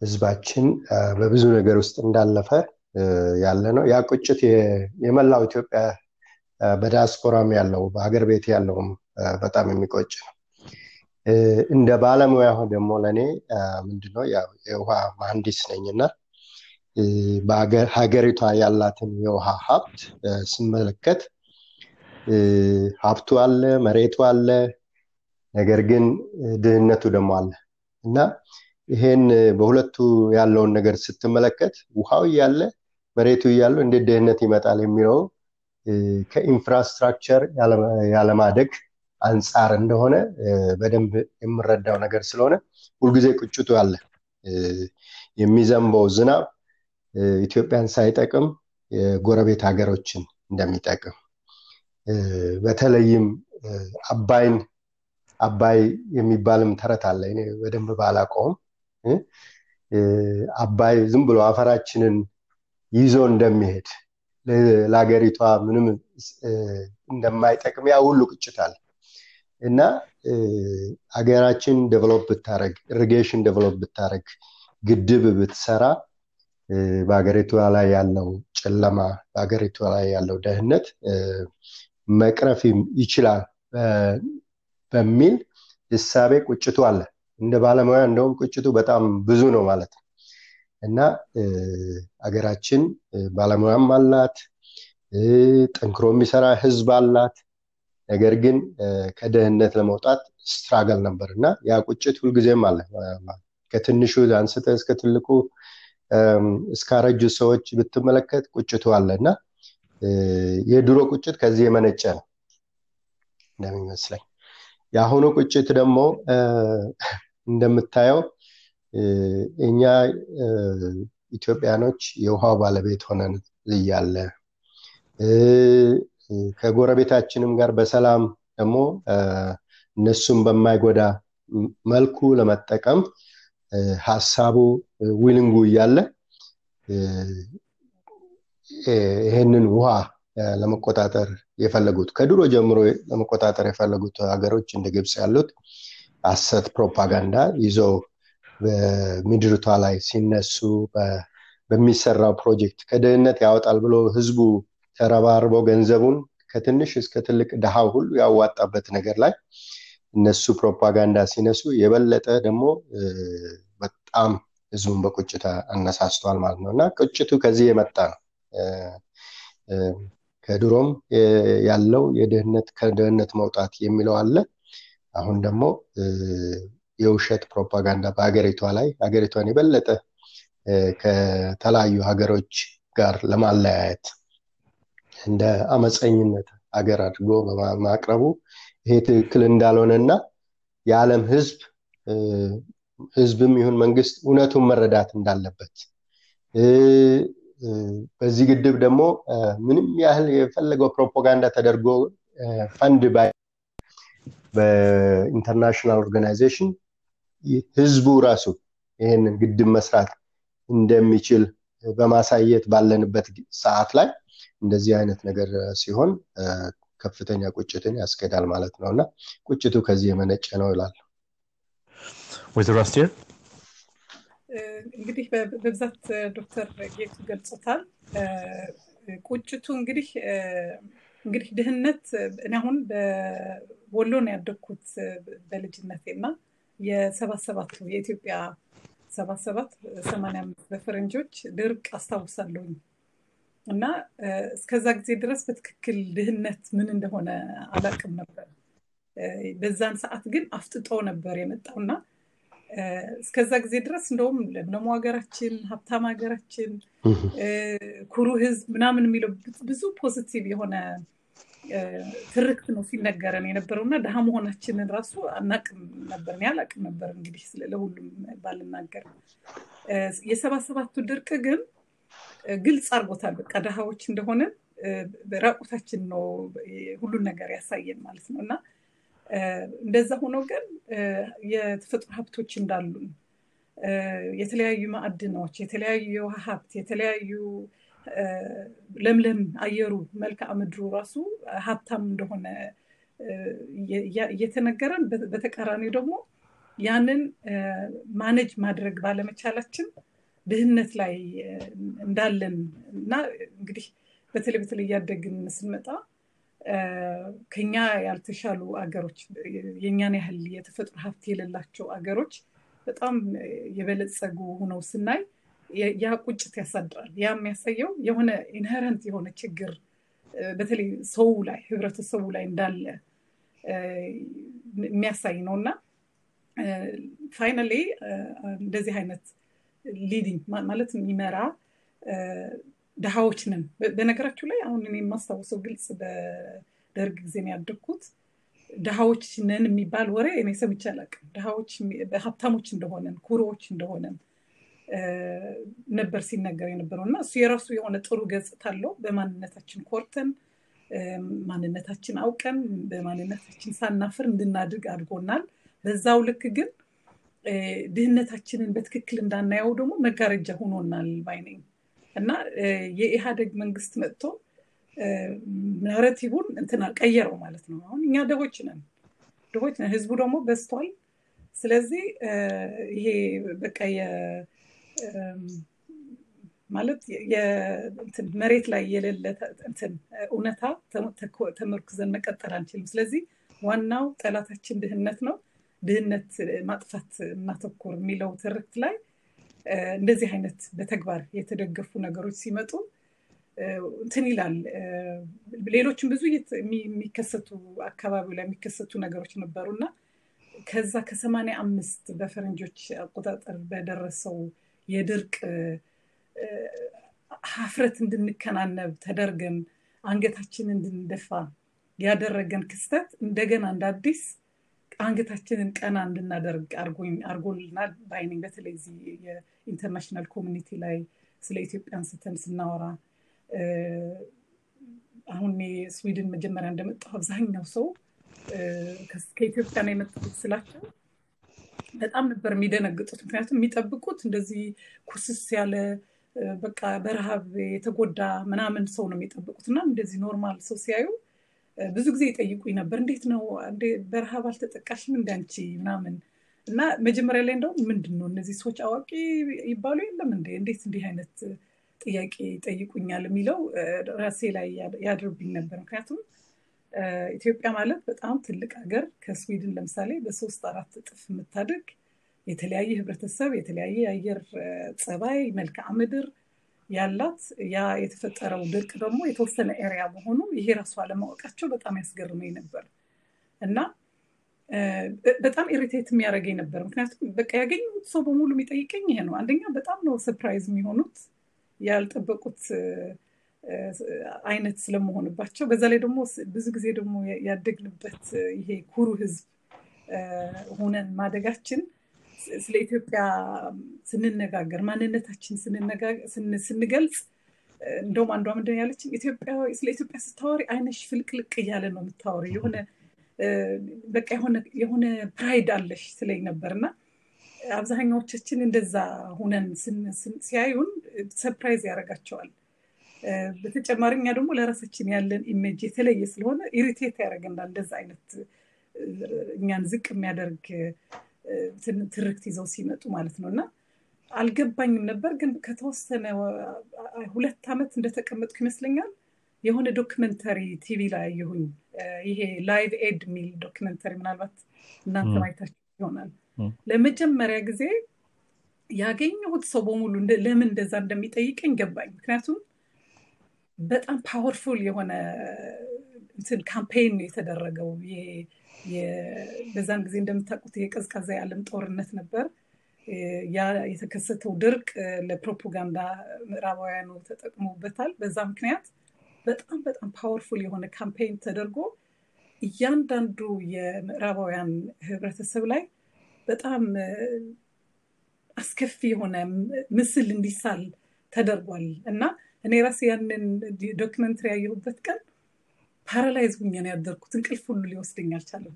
ህዝባችን በብዙ ነገር ውስጥ እንዳለፈ ያለ ነው። ያ ቁጭት የመላው ኢትዮጵያ በዲያስፖራም ያለው በሀገር ቤት ያለውም በጣም የሚቆጭ ነው። እንደ ባለሙያ ደግሞ ለእኔ ምንድነው የውሃ መሀንዲስ ነኝና ሀገሪቷ ያላትን የውሃ ሀብት ስመለከት ሀብቱ አለ፣ መሬቱ አለ፣ ነገር ግን ድህነቱ ደግሞ አለ እና ይሄን በሁለቱ ያለውን ነገር ስትመለከት ውሃው እያለ መሬቱ እያለው እንዴት ድህነት ይመጣል የሚለው ከ infrastructure ያለማደግ አንጻር እንደሆነ በደንብ የምረዳው ነገር ስለሆነ ሁልጊዜ ቁጭቱ አለ። የሚዘንበው ዝናብ ኢትዮጵያን ሳይጠቅም የጎረቤት ሀገሮችን እንደሚጠቅም በተለይም አባይን አባይ የሚባልም ተረት አለ። እኔ በደንብ ባላቀውም አባይ ዝም ብሎ አፈራችንን ይዞ እንደሚሄድ ለሀገሪቷ ምንም እንደማይጠቅም ያ ሁሉ ቁጭት አለ እና ሀገራችን develop ብታደርግ irrigation develop ብታደርግ ግድብ ብትሰራ በሀገሪቷ ላይ ያለው ጨለማ በሀገሪቷ ላይ ያለው ድህነት መቅረፍ ይችላል በሚል እሳቤ ቁጭቱ አለ። እንደ ባለሙያ እንደውም ቁጭቱ በጣም ብዙ ነው ማለት ነው እና አገራችን ባለሙያም አላት፣ ጠንክሮ የሚሰራ ህዝብ አላት። ነገር ግን ከደህንነት ለመውጣት ስትራገል ነበር እና ያ ቁጭት ሁልጊዜም አለ። ከትንሹ አንስተ እስከ ትልቁ እስካረጁ ሰዎች ብትመለከት ቁጭቱ አለ እና የድሮ ቁጭት ከዚህ የመነጨ ነው እንደሚመስለኝ። የአሁኑ ቁጭት ደግሞ እንደምታየው እኛ ኢትዮጵያኖች የውሃው ባለቤት ሆነን እያለ ከጎረቤታችንም ጋር በሰላም ደግሞ እነሱም በማይጎዳ መልኩ ለመጠቀም ሀሳቡ ዊልንጉ እያለ ይህንን ውሃ ለመቆጣጠር የፈለጉት ከድሮ ጀምሮ ለመቆጣጠር የፈለጉት ሀገሮች እንደ ግብፅ ያሉት አሰት ፕሮፓጋንዳ ይዘው በምድርቷ ላይ ሲነሱ በሚሰራው ፕሮጀክት ከድህነት ያወጣል ብሎ ህዝቡ ተረባርቦ ገንዘቡን ከትንሽ እስከ ትልቅ ድሃው ሁሉ ያዋጣበት ነገር ላይ እነሱ ፕሮፓጋንዳ ሲነሱ የበለጠ ደግሞ በጣም ህዝቡን በቁጭት አነሳስቷል ማለት ነው። እና ቁጭቱ ከዚህ የመጣ ነው። ከድሮም ያለው የድህነት ከድህነት መውጣት የሚለው አለ። አሁን ደግሞ የውሸት ፕሮፓጋንዳ በሀገሪቷ ላይ ሀገሪቷን የበለጠ ከተለያዩ ሀገሮች ጋር ለማለያየት እንደ አመፀኝነት ሀገር አድርጎ በማቅረቡ ይሄ ትክክል እና የዓለም ህዝብ ህዝብም ይሁን መንግስት እውነቱን መረዳት እንዳለበት በዚህ ግድብ ደግሞ ምንም ያህል የፈለገው ፕሮፓጋንዳ ተደርጎ fund በ international organization ህዝቡ ራሱ ይህንን ግድብ መስራት እንደሚችል በማሳየት ባለንበት ሰዓት ላይ እንደዚህ አይነት ነገር ሲሆን ከፍተኛ ቁጭትን ያስኬዳል ማለት ነው። እና ቁጭቱ ከዚህ የመነጨ ነው ይላል። ወይዘሮ አስቴር? እንግዲህ በብዛት ዶክተር ጌቱ ገልጾታል። ቁጭቱ እንግዲህ እንግዲህ ድህነት እኔ አሁን በወሎ ነው ያደግኩት በልጅነቴ እና የሰባት ሰባቱ የኢትዮጵያ ሰባት ሰባት ሰማንያ አምስት በፈረንጆች ድርቅ አስታውሳለሁኝ። እና እስከዛ ጊዜ ድረስ በትክክል ድህነት ምን እንደሆነ አላቅም ነበር። በዛን ሰዓት ግን አፍጥጦ ነበር የመጣው እና እስከዛ ጊዜ ድረስ እንደውም ለምለሙ ሀገራችን ሀብታም ሀገራችን ኩሩ ህዝብ ምናምን የሚለው ብዙ positive የሆነ ትርክት ነው ሲነገረን የነበረው እና ድሃ መሆናችንን ራሱ አናቅም ነበር። አላቅም ነበር እንግዲህ ለሁሉም ባልናገር። የሰባ ሰባቱ ድርቅ ግን ግልጽ አድርጎታል። በቃ ድሃዎች እንደሆነ ራቁታችን ነው ሁሉን ነገር ያሳየን ማለት ነው። እና እንደዛ ሆኖ ግን የተፈጥሮ ሀብቶች እንዳሉን የተለያዩ ማዕድናዎች የተለያዩ የውሃ ሀብት የተለያዩ ለምለም አየሩ መልክዓ ምድሩ ራሱ ሀብታም እንደሆነ እየተነገረን በተቃራኒው ደግሞ ያንን ማነጅ ማድረግ ባለመቻላችን ድህነት ላይ እንዳለን እና እንግዲህ በተለይ በተለይ እያደግን ስንመጣ ከኛ ያልተሻሉ አገሮች የእኛን ያህል የተፈጥሮ ሀብት የሌላቸው አገሮች በጣም የበለጸጉ ሆነው ስናይ ያ ቁጭት ያሳድራል። ያ የሚያሳየው የሆነ inherent የሆነ ችግር በተለይ ሰው ላይ ህብረተሰቡ ላይ እንዳለ የሚያሳይ ነው። እና finally እንደዚህ አይነት leading ማለት የሚመራ ድሃዎች ነን። በነገራችሁ ላይ አሁን እኔ የማስታውሰው ግልጽ በደርግ ጊዜ ነው ያደግኩት። ድሃዎች ነን የሚባል ወሬ እኔ ሰምቼ አላውቅም። ድሃዎች ሀብታሞች እንደሆነን ኩሮዎች እንደሆነን ነበር ሲነገር የነበረው እና እሱ የራሱ የሆነ ጥሩ ገጽታ አለው። በማንነታችን ኮርተን ማንነታችን አውቀን በማንነታችን ሳናፍር እንድናድግ አድጎናል በዛው ልክ ግን ድህነታችንን በትክክል እንዳናየው ደግሞ መጋረጃ ሆኖናል ባይነኝ እና የኢህአደግ መንግስት መጥቶ ናረቲቡን እንትና ቀየረው ማለት ነው። አሁን እኛ ድሆች ነን። ድሆች ነን። ህዝቡ ደግሞ በስቷል ስለዚህ ይሄ በቃ ማለት መሬት ላይ የሌለ እንትን እውነታ ተመርኩዘን መቀጠል አንችልም። ስለዚህ ዋናው ጠላታችን ድህነት ነው። ድህነት ማጥፋት እናተኩር የሚለው ትርክት ላይ እንደዚህ አይነት በተግባር የተደገፉ ነገሮች ሲመጡ እንትን ይላል። ሌሎችም ብዙ የሚከሰቱ አካባቢው ላይ የሚከሰቱ ነገሮች ነበሩ እና ከዛ ከሰማኒያ አምስት በፈረንጆች አቆጣጠር በደረሰው የድርቅ ሀፍረት እንድንከናነብ ተደርገን አንገታችንን እንድንደፋ ያደረገን ክስተት እንደገና እንደ አንገታችንን ቀና እንድናደርግ አርጎልናል ባይ ነኝ። በተለይ እዚህ የ international community ላይ ስለ ኢትዮጵያ አንስተን ስናወራ አሁን ስዊድን መጀመሪያ እንደመጣሁ አብዛኛው ሰው ከኢትዮጵያ ነው የመጣሁት ስላቸው በጣም ነበር የሚደነግጡት። ምክንያቱም የሚጠብቁት እንደዚህ ኩስስ ያለ በቃ በረሃብ የተጎዳ ምናምን ሰው ነው የሚጠብቁት። እና እንደዚህ normal ሰው ሲያዩ ብዙ ጊዜ ይጠይቁኝ ነበር፣ እንዴት ነው? በረሃብ አልተጠቃሽም እንዳንቺ ምናምን። እና መጀመሪያ ላይ እንደውም ምንድን ነው እነዚህ ሰዎች አዋቂ ይባሉ የለም እንዴ? እንዴት እንዲህ አይነት ጥያቄ ይጠይቁኛል? የሚለው ራሴ ላይ ያድርብኝ ነበር። ምክንያቱም ኢትዮጵያ ማለት በጣም ትልቅ ሀገር ከስዊድን ለምሳሌ በሶስት አራት እጥፍ የምታድግ የተለያየ ህብረተሰብ፣ የተለያየ የአየር ጸባይ፣ መልክዓ ምድር ያላት ያ የተፈጠረው ድርቅ ደግሞ የተወሰነ area መሆኑ ይሄ ራሱ አለማወቃቸው በጣም ያስገርመኝ ነበር እና በጣም irritate የሚያደርገኝ ነበር። ምክንያቱም በቃ ያገኙት ሰው በሙሉ የሚጠይቀኝ ይሄ ነው። አንደኛ በጣም ነው surprise የሚሆኑት ያልጠበቁት አይነት ስለመሆንባቸው፣ በዛ ላይ ደግሞ ብዙ ጊዜ ደግሞ ያደግንበት ይሄ ኩሩ ህዝብ ሆነን ማደጋችን ስለ ኢትዮጵያ ስንነጋገር ማንነታችን ስንገልጽ እንደውም አንዷ ምንድን ያለችን ስለ ኢትዮጵያ ስታወሪ አይነሽ ፍልቅልቅ እያለ ነው የምታወሪ የሆነ በቃ የሆነ pride አለሽ ስለኝ ነበር እና አብዛኛዎቻችን እንደዛ ሁነን ሲያዩን surprise ያደርጋቸዋል። በተጨማሪ እኛ ደግሞ ለራሳችን ያለን image የተለየ ስለሆነ irritate ያደርገናል። እንደዛ አይነት እኛን ዝቅ የሚያደርግ ትርክት ይዘው ሲመጡ ማለት ነው እና አልገባኝም ነበር። ግን ከተወሰነ ሁለት ዓመት እንደተቀመጥኩ ይመስለኛል የሆነ documentary TV ላይ አየሁኝ። ይሄ Live Aid የሚል documentary ምናልባት እናንተ ማየታችሁ ይሆናል። ለመጀመሪያ ጊዜ ያገኘሁት ሰው በሙሉ ለምን እንደዛ እንደሚጠይቀኝ ገባኝ። ምክንያቱም በጣም powerful የሆነ እንትን campaign የተደረገው በዛን ጊዜ እንደምታውቁት የቀዝቃዛ የዓለም ጦርነት ነበር። ያ የተከሰተው ድርቅ ለፕሮፓጋንዳ ምዕራባውያኑ ተጠቅሞበታል። በዛ ምክንያት በጣም በጣም powerful የሆነ campaign ተደርጎ እያንዳንዱ የምዕራባውያን ህብረተሰብ ላይ በጣም አስከፊ የሆነ ምስል እንዲሳል ተደርጓል እና እኔ ራሴ ያንን documentary ያየሁበት ቀን paralyze ሁኜ ነው ያደርኩት። እንቅልፍ ሁሉ ሊወስደኝ አልቻለም።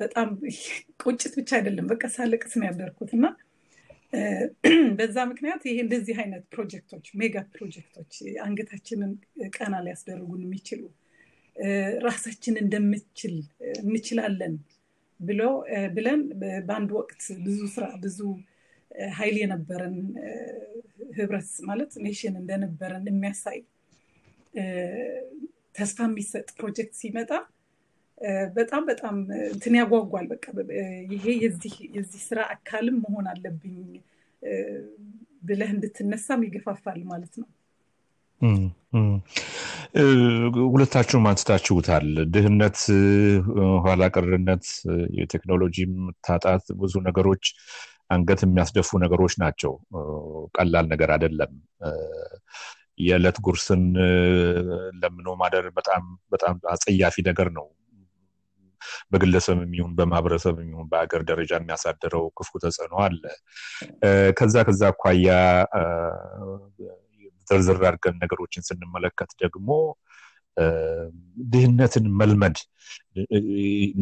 በጣም ቁጭት ብቻ አይደለም፣ በቃ ሳለቅስ ነው ያደርኩት እና [CLEARS THROAT] በዛ ምክንያት ይሄ እንደዚህ አይነት ፕሮጀክቶች mega ፕሮጀክቶች አንገታችንን ቀና ሊያስደርጉን የሚችሉ ራሳችን እንደምችል እንችላለን ብሎ ብለን በአንድ ወቅት ብዙ ስራ ብዙ ኃይል የነበረን ህብረት ማለት ኔሽን እንደነበረን የሚያሳይ ተስፋ የሚሰጥ ፕሮጀክት ሲመጣ በጣም በጣም እንትን ያጓጓል። በቃ ይሄ የዚህ ስራ አካልም መሆን አለብኝ ብለህ እንድትነሳም ይገፋፋል ማለት ነው። ሁለታችሁም አንስታችሁታል። ድህነት፣ ኋላ ቀርነት፣ የቴክኖሎጂ መታጣት፣ ብዙ ነገሮች አንገት የሚያስደፉ ነገሮች ናቸው። ቀላል ነገር አይደለም። የዕለት ጉርስን ለምኖ ማደር በጣም በጣም አጸያፊ ነገር ነው። በግለሰብ የሚሆን በማህበረሰብ የሚሆን በሀገር ደረጃ የሚያሳድረው ክፉ ተጽዕኖ አለ። ከዛ ከዛ አኳያ ዝርዝር አድርገን ነገሮችን ስንመለከት ደግሞ ድህነትን መልመድ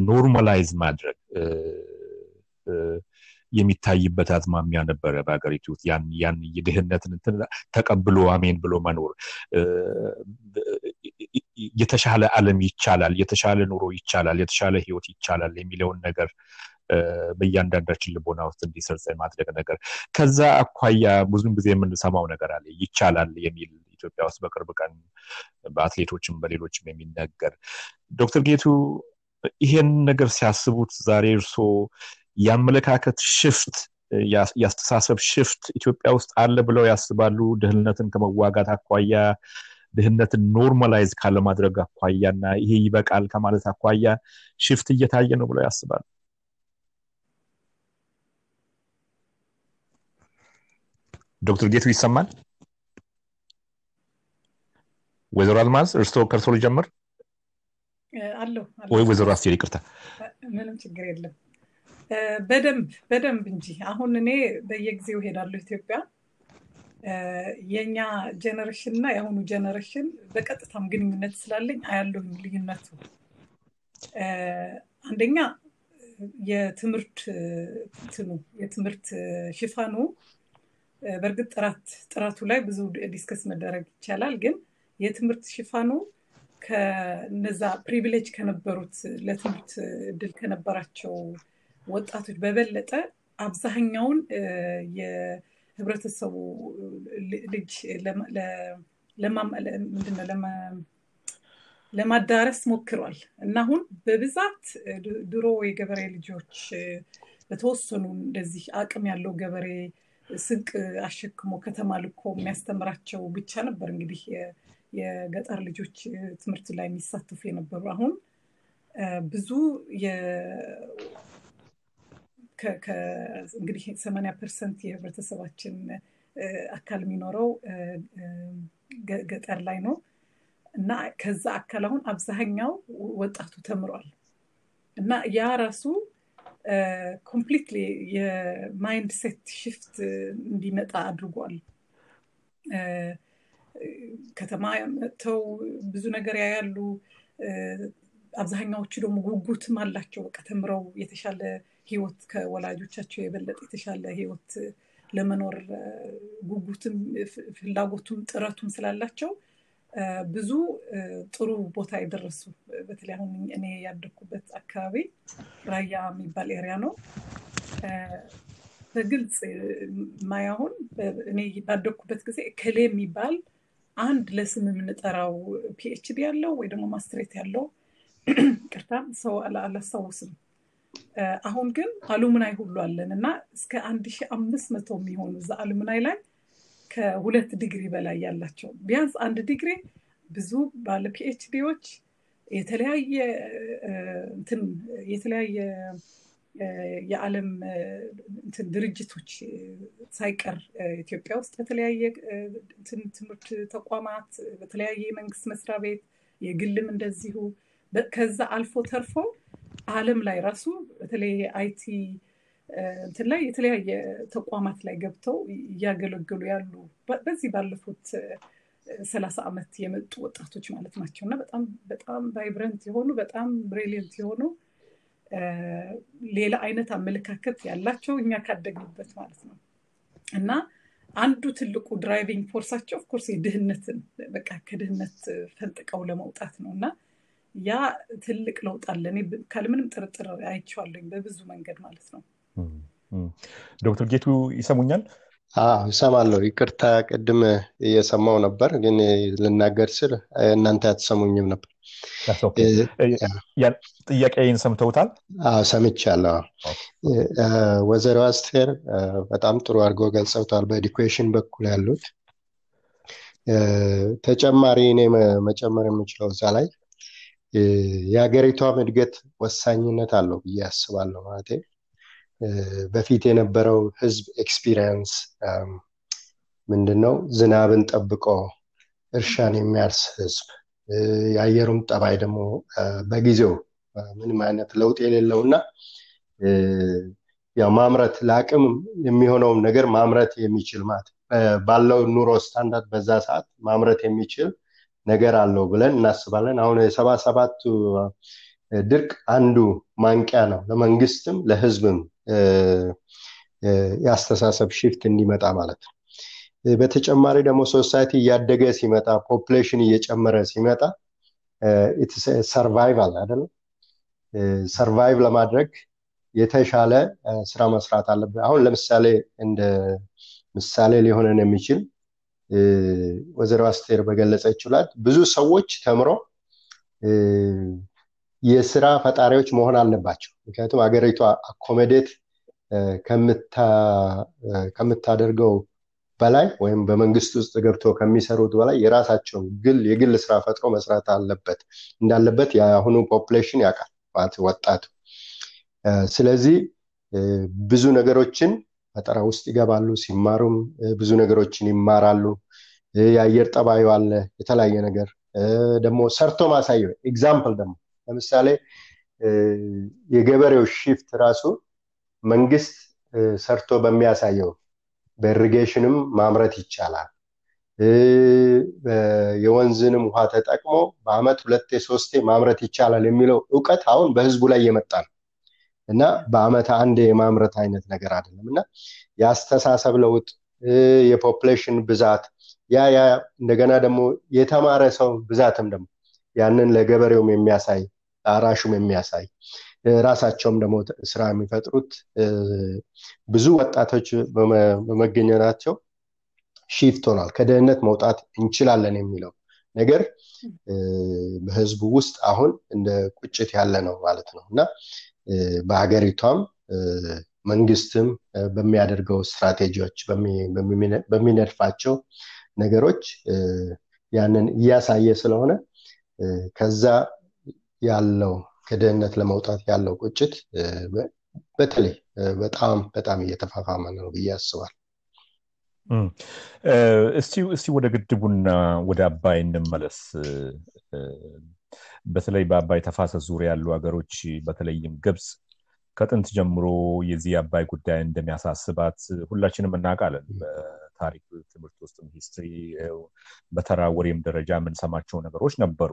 normalize ማድረግ የሚታይበት አዝማሚያ ነበረ በሀገሪቱ ውስጥ። ያን ያን የድህነትን ተቀብሎ አሜን ብሎ መኖር። የተሻለ ዓለም ይቻላል፣ የተሻለ ኑሮ ይቻላል፣ የተሻለ ህይወት ይቻላል የሚለውን ነገር በእያንዳንዳችን ልቦና ውስጥ እንዲሰርጽ ማድረግ ነገር። ከዛ አኳያ ብዙም ጊዜ የምንሰማው ነገር አለ ይቻላል የሚል ኢትዮጵያ ውስጥ በቅርብ ቀን በአትሌቶችም በሌሎችም የሚነገር። ዶክተር ጌቱ ይሄን ነገር ሲያስቡት ዛሬ እርሶ የአመለካከት shift የአስተሳሰብ shift ኢትዮጵያ ውስጥ አለ ብለው ያስባሉ? ድህነትን ከመዋጋት አኳያ ድህነትን normalize ካለማድረግ አኳያ እና ይሄ ይበቃል ከማለት አኳያ shift እየታየ ነው ብለው ያስባሉ? ዶክተር ጌቱ ይሰማል? ወይዘሮ አልማዝ እርስዎ ከእርሶ ልጀምር አለሁ ወይ ወይዘሮ አስቴር ይቅርታ። ምንም ችግር የለም። በደንብ በደንብ እንጂ አሁን እኔ በየጊዜው ሄዳለሁ ኢትዮጵያ። የእኛ generation እና የአሁኑ generation በቀጥታም ግንኙነት ስላለኝ አያለሁኝ ልዩነቱ። አንደኛ የትምህርት እንትኑ የትምህርት ሽፋኑ በእርግጥ ጥራት ጥራቱ ላይ ብዙ discuss መደረግ ይቻላል። ግን የትምህርት ሽፋኑ ከነዛ privilege ከነበሩት ለትምህርት እድል ከነበራቸው ወጣቶች በበለጠ አብዛኛውን የህብረተሰቡ ልጅ ለማዳረስ ሞክሯል እና አሁን በብዛት ድሮ የገበሬ ልጆች በተወሰኑ እንደዚህ አቅም ያለው ገበሬ ስንቅ አሸክሞ ከተማ ልኮ የሚያስተምራቸው ብቻ ነበር እንግዲህ የገጠር ልጆች ትምህርት ላይ የሚሳተፉ የነበሩ። አሁን ብዙ እንግዲህ ሰማንያ percent የህብረተሰባችን አካል የሚኖረው ገጠር ላይ ነው እና ከዛ አካል አሁን አብዛኛው ወጣቱ ተምሯል እና ያ ራሱ completely የ mindset shift እንዲመጣ አድርጓል። ከተማ መጥተው ብዙ ነገር ያያሉ። አብዛኛዎቹ ደግሞ ጉጉትም አላቸው። በቃ ተምረው የተሻለ ህይወት ከወላጆቻቸው የበለጠ የተሻለ ህይወት ለመኖር ጉጉትም ፍላጎቱም ጥረቱም ስላላቸው ብዙ ጥሩ ቦታ የደረሱ በተለይ አሁን እኔ ያደግኩበት አካባቢ ራያ የሚባል area ነው። በግልጽ ማለት አሁን እኔ ባደግኩበት ጊዜ እከሌ የሚባል አንድ ለስም የምንጠራው PhD ያለው ወይ ደግሞ ማስትሬት ያለው [CLEARS THROAT] ይቅርታ ሰው አላስታውስም። አሁን ግን አሉምናይ ሁሉ አለን እና እስከ አንድ ሺ አምስት መቶ የሚሆኑ እዛ አሉምናይ ላይ ከሁለት ዲግሪ በላይ ያላቸው። ቢያንስ አንድ ዲግሪ ብዙ ባለ ፒኤችዲዎች የተለያየ እንትን የተለያየ የዓለም ድርጅቶች ሳይቀር ኢትዮጵያ ውስጥ በተለያየ ትምህርት ተቋማት በተለያየ የመንግስት መስሪያ ቤት የግልም እንደዚሁ። ከዛ አልፎ ተርፎ ዓለም ላይ ራሱ በተለይ IT እንትን ላይ የተለያየ ተቋማት ላይ ገብተው እያገለገሉ ያሉ በዚህ ባለፉት ሰላሳ ዓመት የመጡ ወጣቶች ማለት ናቸው። እና በጣም በጣም vibrant የሆኑ በጣም brilliant የሆኑ ሌላ አይነት አመለካከት ያላቸው እኛ ካደግንበት ማለት ነው። እና አንዱ ትልቁ driving force ኣቸው of course የድህነትን በቃ ከድህነት ፈንጥቀው ለመውጣት ነው። እና ያ ትልቅ ለውጥ አለ። እኔ ካለምንም ጥርጥር አይቼዋለሁኝ በብዙ መንገድ ማለት ነው። ዶክተር ጌቱ ይሰሙኛል? ይሰማለሁ። ይቅርታ ቅድም እየሰማው ነበር፣ ግን ልናገር ስል እናንተ አትሰሙኝም ነበር። ጥያቄን ሰምተውታል? ሰምቻለሁ። ወይዘሮ አስቴር በጣም ጥሩ አድርገው ገልጸውታል። በኤዱኬሽን በኩል ያሉት ተጨማሪ እኔ መጨመር የምችለው እዛ ላይ የሀገሪቷም እድገት ወሳኝነት አለው ብዬ አስባለሁ። ማለት በፊት የነበረው ህዝብ experience ምንድነው? ዝናብን ጠብቆ እርሻን የሚያርስ ህዝብ፣ የአየሩም ጠባይ ደግሞ በጊዜው ምንም አይነት ለውጥ የሌለው እና ያው ማምረት ለአቅም የሚሆነውን ነገር ማምረት የሚችል ማለት ባለው ኑሮ ስታንዳርድ በዛ ሰዓት ማምረት የሚችል ነገር አለው ብለን እናስባለን። አሁን የሰባ ሰባቱ ድርቅ አንዱ ማንቂያ ነው ለመንግስትም ለህዝብም የአስተሳሰብ shift እንዲመጣ ማለት ነው። በተጨማሪ ደግሞ society እያደገ ሲመጣ population እየጨመረ ሲመጣ survival አይደለም survive ለማድረግ የተሻለ ስራ መስራት አለብን። አሁን ለምሳሌ እንደ ምሳሌ ሊሆነን የሚችል ወይዘሮ አስቴር በገለጸችው ላይ ብዙ ሰዎች ተምሮ የስራ ፈጣሪዎች መሆን አለባቸው። ምክንያቱም ሀገሪቷ accommodate ከምታደርገው በላይ ወይም በመንግስት ውስጥ ገብቶ ከሚሰሩት በላይ የራሳቸው ግል የግል ስራ ፈጥሮ መስራት አለበት እንዳለበት የአሁኑ population ያውቃል ወጣቱ። ስለዚህ ብዙ ነገሮችን ፈጠራ ውስጥ ይገባሉ። ሲማሩም ብዙ ነገሮችን ይማራሉ። የአየር ጠባዩ አለ፣ የተለያየ ነገር ደግሞ ሰርቶ ማሳየው example ደግሞ ለምሳሌ የገበሬው shift ራሱ መንግስት ሰርቶ በሚያሳየው በ irrigation ም ማምረት ይቻላል። የወንዝንም ውሃ ተጠቅሞ በአመት ሁለቴ ሶስቴ ማምረት ይቻላል የሚለው እውቀት አሁን በህዝቡ ላይ የመጣ ነው እና በአመት አንዴ የማምረት አይነት ነገር አይደለም እና የአስተሳሰብ ለውጥ የፖፕሌሽን ብዛት ያ ያ እንደገና ደግሞ የተማረ ሰው ብዛትም ደግሞ ያንን ለገበሬውም የሚያሳይ ለአራሹም የሚያሳይ ራሳቸውም ደግሞ ስራ የሚፈጥሩት ብዙ ወጣቶች በመገኘታቸው ሺፍት ሆኗል። ከድህነት መውጣት እንችላለን የሚለው ነገር በህዝቡ ውስጥ አሁን እንደ ቁጭት ያለ ነው ማለት ነው እና በሀገሪቷም መንግስትም በሚያደርገው ስትራቴጂዎች በሚነድፋቸው ነገሮች ያንን እያሳየ ስለሆነ ከዛ ያለው ከድህነት ለመውጣት ያለው ቁጭት በተለይ በጣም በጣም እየተፋፋመ ነው ብዬ አስባል። እስቲ ወደ ግድቡና ወደ አባይ እንመለስ። በተለይ በአባይ ተፋሰስ ዙሪያ ያሉ ሀገሮች በተለይም ግብፅ ከጥንት ጀምሮ የዚህ አባይ ጉዳይ እንደሚያሳስባት ሁላችንም እናውቃለን። በታሪክ ትምህርት ውስጥም history በተራ ወሬም ደረጃ የምንሰማቸው ነገሮች ነበሩ።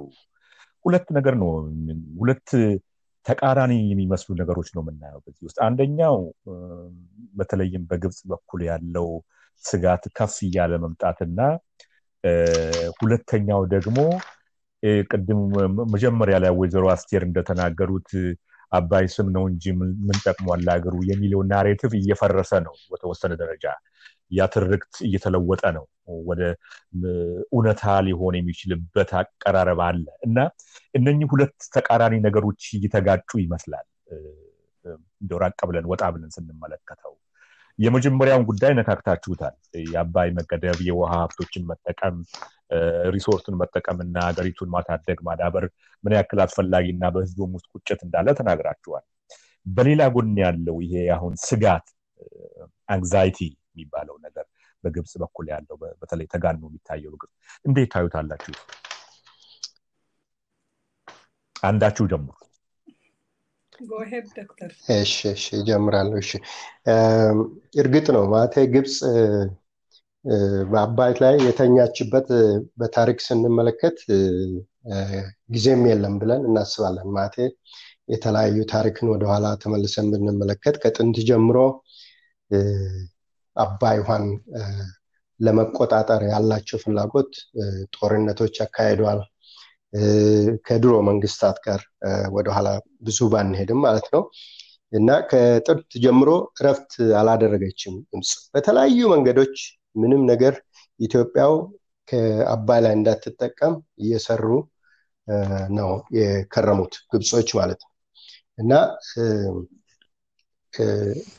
ሁለት ነገር ነው፣ ሁለት ተቃራኒ የሚመስሉ ነገሮች ነው የምናየው በዚህ ውስጥ። አንደኛው በተለይም በግብፅ በኩል ያለው ስጋት ከፍ እያለ መምጣትና ሁለተኛው ደግሞ ቅድም መጀመሪያ ላይ ወይዘሮ አስቴር እንደተናገሩት አባይ ስም ነው እንጂ ምን ጠቅሟል ለሀገሩ የሚለው ናሬቲቭ እየፈረሰ ነው በተወሰነ ደረጃ። ያ ትርክት እየተለወጠ ነው። ወደ እውነታ ሊሆን የሚችልበት አቀራረብ አለ እና እነኚህ ሁለት ተቃራኒ ነገሮች እየተጋጩ ይመስላል። እንደው ብለን ወጣ ብለን ስንመለከተው የመጀመሪያውን ጉዳይ ነካክታችሁታል። የአባይ መገደብ የውሃ ሀብቶችን መጠቀም ሪሶርስን መጠቀም እና ሀገሪቱን ማሳደግ ማዳበር ምን ያክል አስፈላጊ እና በህዝቡም ውስጥ ቁጭት እንዳለ ተናግራችኋል። በሌላ ጎን ያለው ይሄ አሁን ስጋት አንግዛይቲ የሚባለው ነገር በግብፅ በኩል ያለው በተለይ ተጋኖ የሚታየው ግብፅ እንዴት ታዩታላችሁ? አንዳችሁ ጀምሩ እሺ እሺ ጀምራለሁ እሺ እርግጥ ነው ማቴ ግብፅ በአባይ ላይ የተኛችበት በታሪክ ስንመለከት ጊዜም የለም ብለን እናስባለን። ማቴ የተለያዩ ታሪክን ወደኋላ ተመልሰን ብንመለከት ከጥንት ጀምሮ አባይ ውሃን ለመቆጣጠር ያላቸው ፍላጎት ጦርነቶች ያካሄደዋል ከድሮ መንግስታት ጋር ወደኋላ ብዙ ባንሄድም ማለት ነው። እና ከጥንት ጀምሮ እረፍት አላደረገችም ግብፅ በተለያዩ መንገዶች ምንም ነገር ኢትዮጵያው ከአባይ ላይ እንዳትጠቀም እየሰሩ ነው የከረሙት ግብጾች ማለት ነው። እና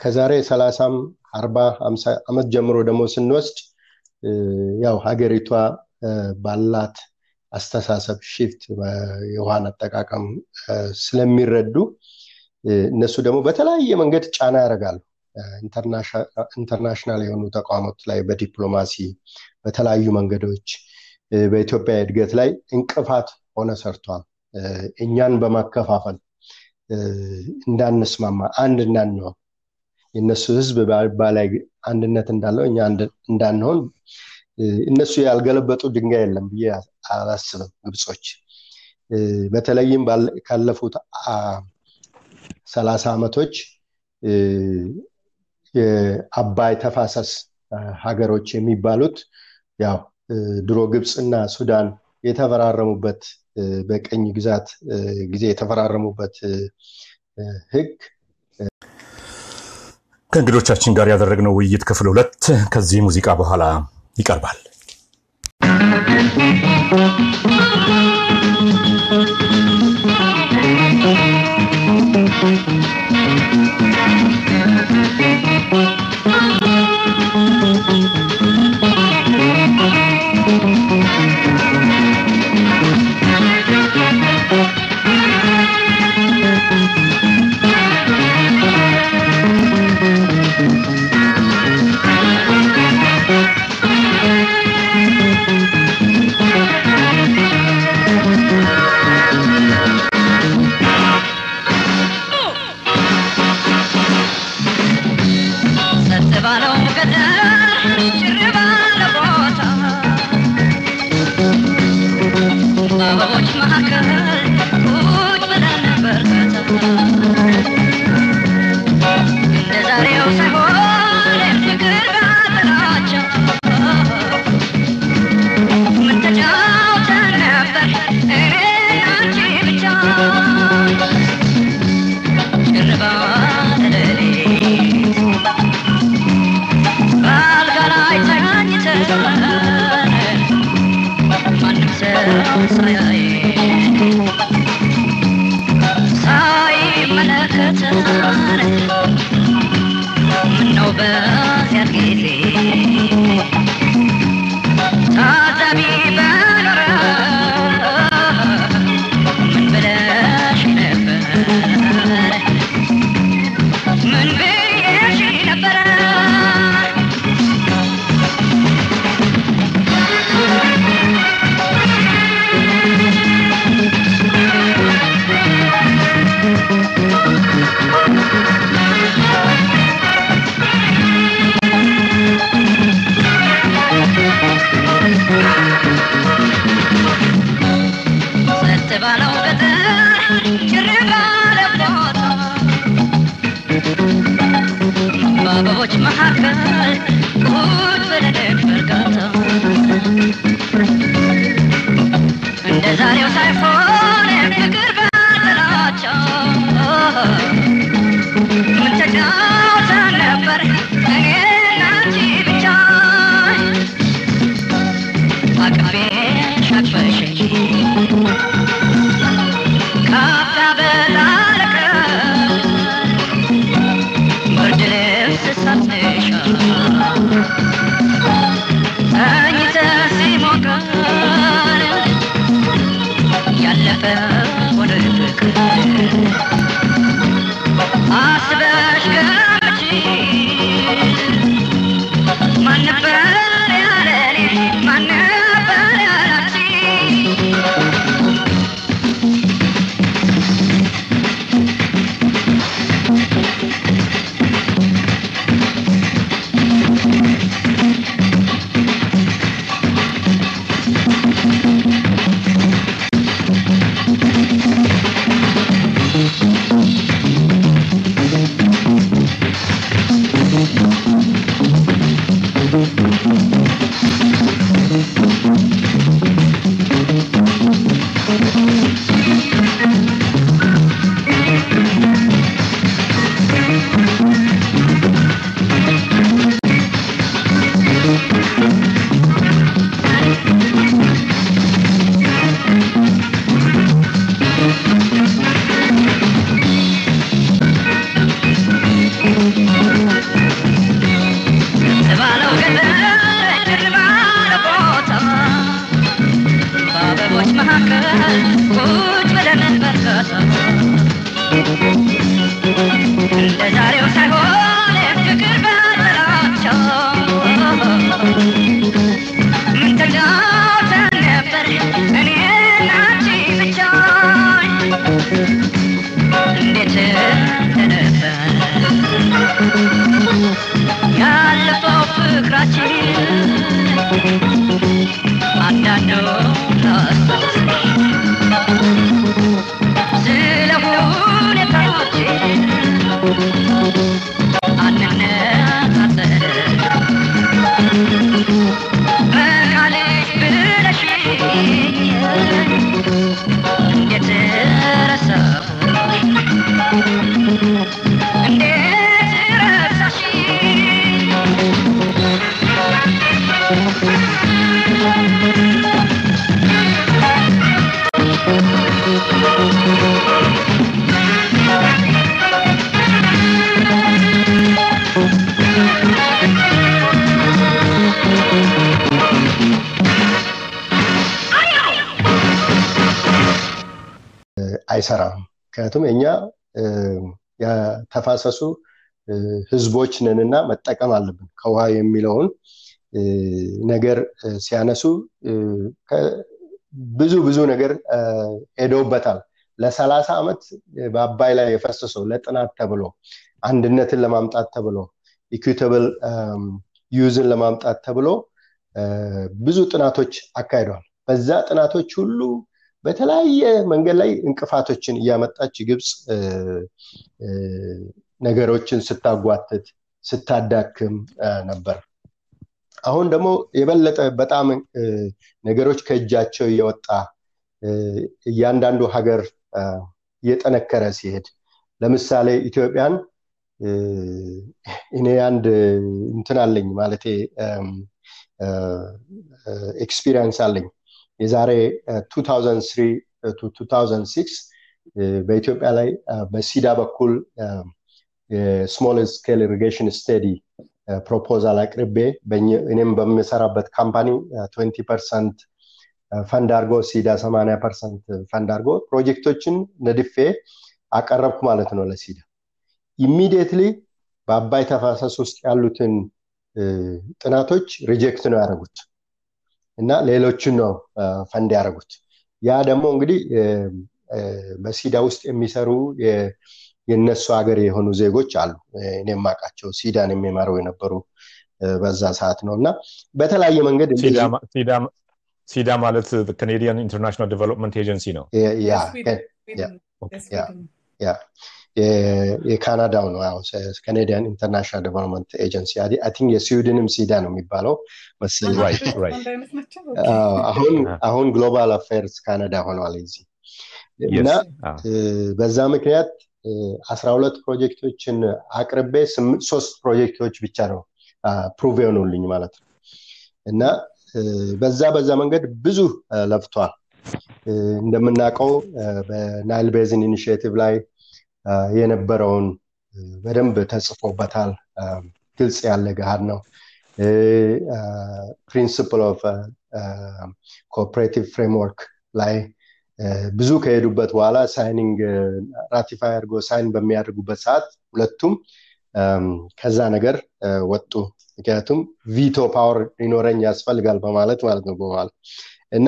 ከዛሬ ሰላሳም አርባ አምሳ ዓመት ጀምሮ ደግሞ ስንወስድ ያው ሀገሪቷ ባላት አስተሳሰብ shift የውሃን አጠቃቀም ስለሚረዱ እነሱ ደግሞ በተለያየ መንገድ ጫና ያደርጋሉ። international የሆኑ ተቋማት ላይ በዲፕሎማሲ በተለያዩ መንገዶች በኢትዮጵያ እድገት ላይ እንቅፋት ሆነ ሰርቷል እኛን በማከፋፈል እንዳንስማማ አንድ እንዳንሆን የእነሱ ህዝብ በላይ አንድነት እንዳለው እኛ እንዳንሆን እነሱ ያልገለበጡ ድንጋይ የለም ብዬ አላስብም ግብጾች። በተለይም ካለፉት ሰላሳ ዓመቶች የአባይ ተፋሰስ ሀገሮች የሚባሉት ያው ድሮ ግብፅና ሱዳን የተፈራረሙበት በቀኝ ግዛት ጊዜ የተፈራረሙበት ህግ ከእንግዶቻችን ጋር ያደረግነው ውይይት ክፍል ሁለት ከዚህ ሙዚቃ በኋላ ይቀርባል ያለው Bye. ምክንያቱም እኛ የተፋሰሱ ህዝቦች ነንና መጠቀም አለብን። ከውሃ የሚለውን ነገር ሲያነሱ ብዙ ብዙ ነገር ሄደውበታል። ለሰላሳ ዓመት በአባይ ላይ የፈሰሰው ለጥናት ተብሎ አንድነትን ለማምጣት ተብሎ equitable use ን ለማምጣት ተብሎ ብዙ ጥናቶች አካሂደዋል። በዛ ጥናቶች ሁሉ በተለያየ መንገድ ላይ እንቅፋቶችን እያመጣች ግብፅ ነገሮችን ስታጓትት ስታዳክም ነበር። አሁን ደግሞ የበለጠ በጣም ነገሮች ከእጃቸው እየወጣ እያንዳንዱ ሀገር እየጠነከረ ሲሄድ ለምሳሌ ኢትዮጵያን እኔ አንድ እንትን አለኝ ማለቴ experience አለኝ የዛሬ 2006 በኢትዮጵያ ላይ በሲዳ በኩል የ small scale irrigation study proposal አቅርቤ እኔም በምሰራበት company 20 percent fund አድርጎ ሲዳ 80 percent fund አድርጎ ፕሮጀክቶችን ነድፌ አቀረብኩ ማለት ነው ለሲዳ። immediately በአባይ ተፋሰስ ውስጥ ያሉትን ጥናቶች reject ነው ያደረጉት እና ሌሎችን ነው ፈንድ ያደረጉት። ያ ደግሞ እንግዲህ በሲዳ ውስጥ የሚሰሩ የነሱ ሀገር የሆኑ ዜጎች አሉ። እኔ የማውቃቸው ሲዳን የሚመሩ የነበሩ በዛ ሰዓት ነው። እና በተለያየ መንገድ ሲዳ ማለት Canadian International Development Agency ነው የካናዳው ነው። Canadian International Development Agency think የስዊድንም ሲዳ ነው የሚባለው አሁን Global Affairs Canada ሆኗል እዚህ። እና በዛ ምክንያት አስራ ሁለት ፕሮጀክቶችን አቅርቤ ሶስት ፕሮጀክቶች ብቻ ነው approve የሆኑልኝ ማለት ነው። እና በዛ በዛ መንገድ ብዙ ለፍቷል። እንደምናውቀው በ Nile Basin Initiative ላይ የነበረውን በደንብ ተጽፎበታል። ግልጽ ያለ ገሃድ ነው። principle of cooperative framework ላይ ብዙ ከሄዱበት በኋላ signing ratify አድርጎ sign በሚያደርጉበት ሰዓት ሁለቱም ከዛ ነገር ወጡ። ምክንያቱም veto power ሊኖረኝ ያስፈልጋል በማለት ማለት ነው በኋላ እና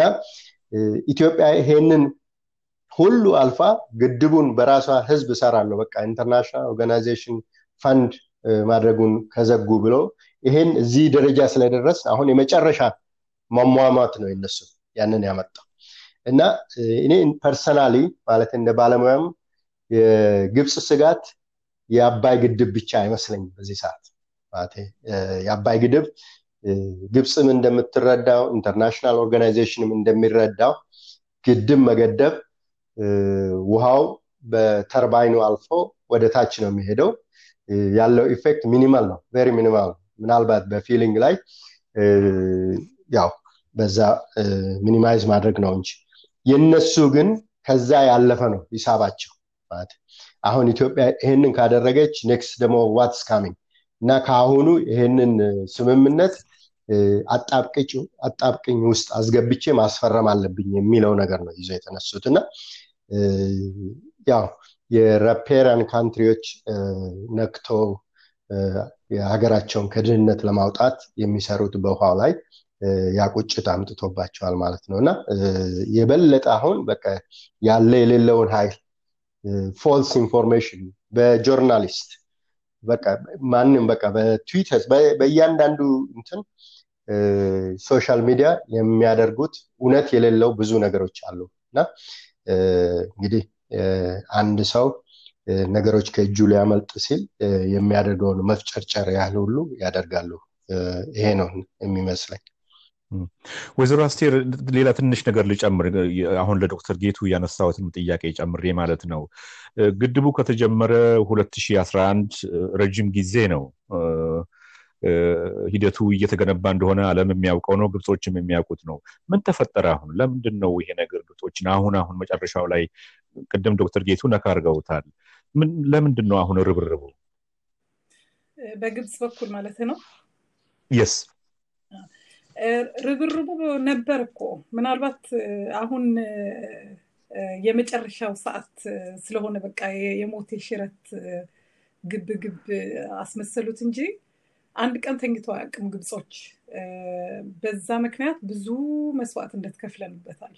ኢትዮጵያ ይሄንን ሁሉ አልፋ ግድቡን በራሷ ህዝብ እሰራለሁ። በቃ international organization fund ማድረጉን ከዘጉ ብለው ይሄን እዚህ ደረጃ ስለደረስ አሁን የመጨረሻ መሟሟት ነው የነሱ ያንን ያመጣው። እና እኔ personally ማለት እንደ ባለሙያም የግብፅ ስጋት የአባይ ግድብ ብቻ አይመስለኝም በዚህ ሰዓት የአባይ ግድብ ግብፅም እንደምትረዳው international organization ም እንደሚረዳው ግድብ መገደብ ውሃው በተርባይኑ አልፎ ወደ ታች ነው የሚሄደው። ያለው effect minimal ነው very minimal ምናልባት በ filling ላይ ያው በዛ minimize ማድረግ ነው እንጂ። የነሱ ግን ከዛ ያለፈ ነው ሂሳባቸው ማለት። አሁን ኢትዮጵያ ይሄንን ካደረገች next ደግሞ what's coming እና ከአሁኑ ይሄንን ስምምነት አጣብቅኝ ውስጥ አስገብቼ ማስፈረም አለብኝ የሚለው ነገር ነው ይዞ የተነሱት እና ያው የረፔሪያን ካንትሪዎች ነክቶ የሀገራቸውን ከድህነት ለማውጣት የሚሰሩት በውሃው ላይ ያቁጭት አምጥቶባቸዋል ማለት ነው። እና የበለጠ አሁን በቃ ያለ የሌለውን ሀይል false information በ journalist በቃ ማንም በቃ በትዊተር በእያንዳንዱ እንትን social media የሚያደርጉት እውነት የሌለው ብዙ ነገሮች አሉ። እና እንግዲህ አንድ ሰው ነገሮች ከእጁ ሊያመልጥ ሲል የሚያደርገውን መፍጨርጨር ያህል ሁሉ ያደርጋሉ። ይሄ ነው የሚመስለኝ። ወይዘሮ አስቴር ሌላ ትንሽ ነገር ልጨምር። አሁን ለዶክተር ጌቱ ያነሳሁትን ጥያቄ ጨምሬ ማለት ነው። ግድቡ ከተጀመረ 2011 ረጅም ጊዜ ነው ሂደቱ እየተገነባ እንደሆነ አለም የሚያውቀው ነው ግብጾችም የሚያውቁት ነው። ምን ተፈጠረ አሁን? ለምንድን ነው ይሄ ነገር ግብጾችን አሁን አሁን መጨረሻው ላይ ቅድም ዶክተር ጌቱ ነካ አድርገውታል። ለምንድን ነው አሁን ርብርቡ? በግብፅ በኩል ማለት ነው? የስ። ርብርቡ ነበር እኮ። ምናልባት አሁን የመጨረሻው ሰዓት ስለሆነ በቃ የሞት የሽረት ግብ ግብ አስመሰሉት እንጂ አንድ ቀን ተኝቶ አያውቅም ግብጾች። በዛ ምክንያት ብዙ መስዋዕትነት ከፍለንበታል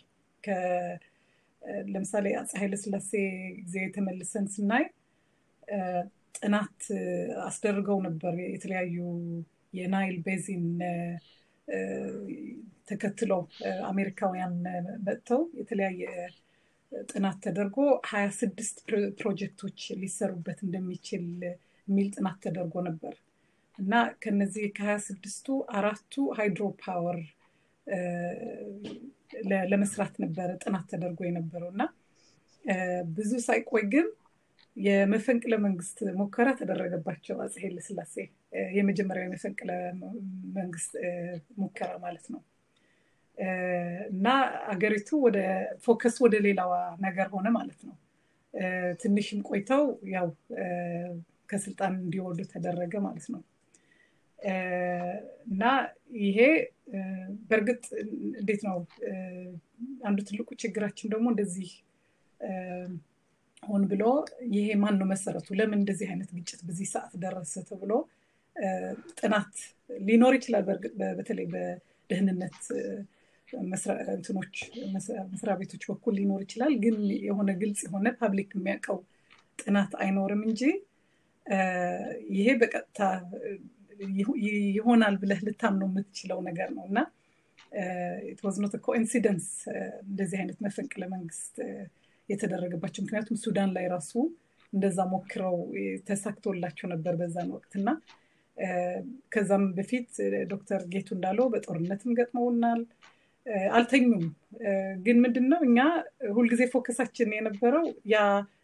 ለምሳሌ አፄ ኃይለስላሴ ጊዜ የተመልሰን ስናይ ጥናት አስደርገው ነበር የተለያዩ የ Nile Basin ተከትለው አሜሪካውያን መጥተው የተለያየ ጥናት ተደርጎ ሀያ ስድስት ፕሮጀክቶች ሊሰሩበት እንደሚችል የሚል ጥናት ተደርጎ ነበር እና ከነዚህ ከሀያ ስድስቱ አራቱ hydro power ለመስራት ነበረ ጥናት ተደርጎ የነበረው እና ብዙ ሳይቆይ ግን የመፈንቅለ መንግስት ሙከራ ተደረገባቸው አፄ ኃይለስላሴ የመጀመሪያው የመፈንቅለ መንግስት ሙከራ ማለት ነው እና አገሪቱ ወደ focus ወደ ሌላዋ ነገር ሆነ ማለት ነው። ትንሽም ቆይተው ያው ከስልጣን እንዲወርዱ ተደረገ ማለት ነው። እና ይሄ በእርግጥ እንዴት ነው አንዱ ትልቁ ችግራችን ደግሞ እንደዚህ ሆን ብሎ ይሄ ማን ነው መሰረቱ፣ ለምን እንደዚህ አይነት ግጭት በዚህ ሰዓት ደረሰ ተብሎ ጥናት ሊኖር ይችላል። በተለይ በደህንነት እንትኖች መስሪያ ቤቶች በኩል ሊኖር ይችላል። ግን የሆነ ግልጽ የሆነ ፓብሊክ የሚያውቀው ጥናት አይኖርም እንጂ ይሄ በቀጥታ ይሆናል ብለህ ልታምነው የምትችለው ነገር ነው እና it was not coincidence እንደዚህ አይነት መፈንቅለ መንግስት የተደረገባቸው ምክንያቱም ሱዳን ላይ ራሱ እንደዛ ሞክረው ተሳክቶላቸው ነበር በዛን ወቅት እና ከዛም በፊት ዶክተር ጌቱ እንዳለው በጦርነትም ገጥመውናል። አልተኙም። ግን ምንድን ነው እኛ ሁልጊዜ focus አችን የነበረው ያ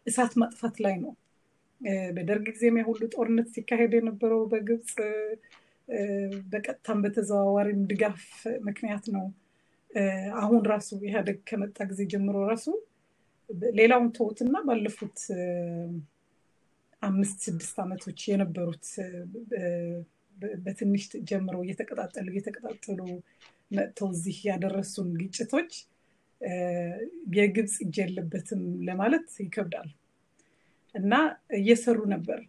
እሳት ማጥፋት ላይ ነው። በደርግ ጊዜም የሁሉ ጦርነት ሲካሄድ የነበረው በግብፅ በቀጥታም በተዘዋዋሪም ድጋፍ ምክንያት ነው። አሁን ራሱ ኢህአዴግ ከመጣ ጊዜ ጀምሮ ራሱ ሌላውን ተውትና ባለፉት አምስት ስድስት ዓመቶች የነበሩት በትንሽ ጀምረው እየተቀጣጠሉ እየተቀጣጠሉ መጥተው እዚህ ያደረሱን ግጭቶች የግብፅ እጅ የለበትም ለማለት ይከብዳል እና እየሰሩ ነበር።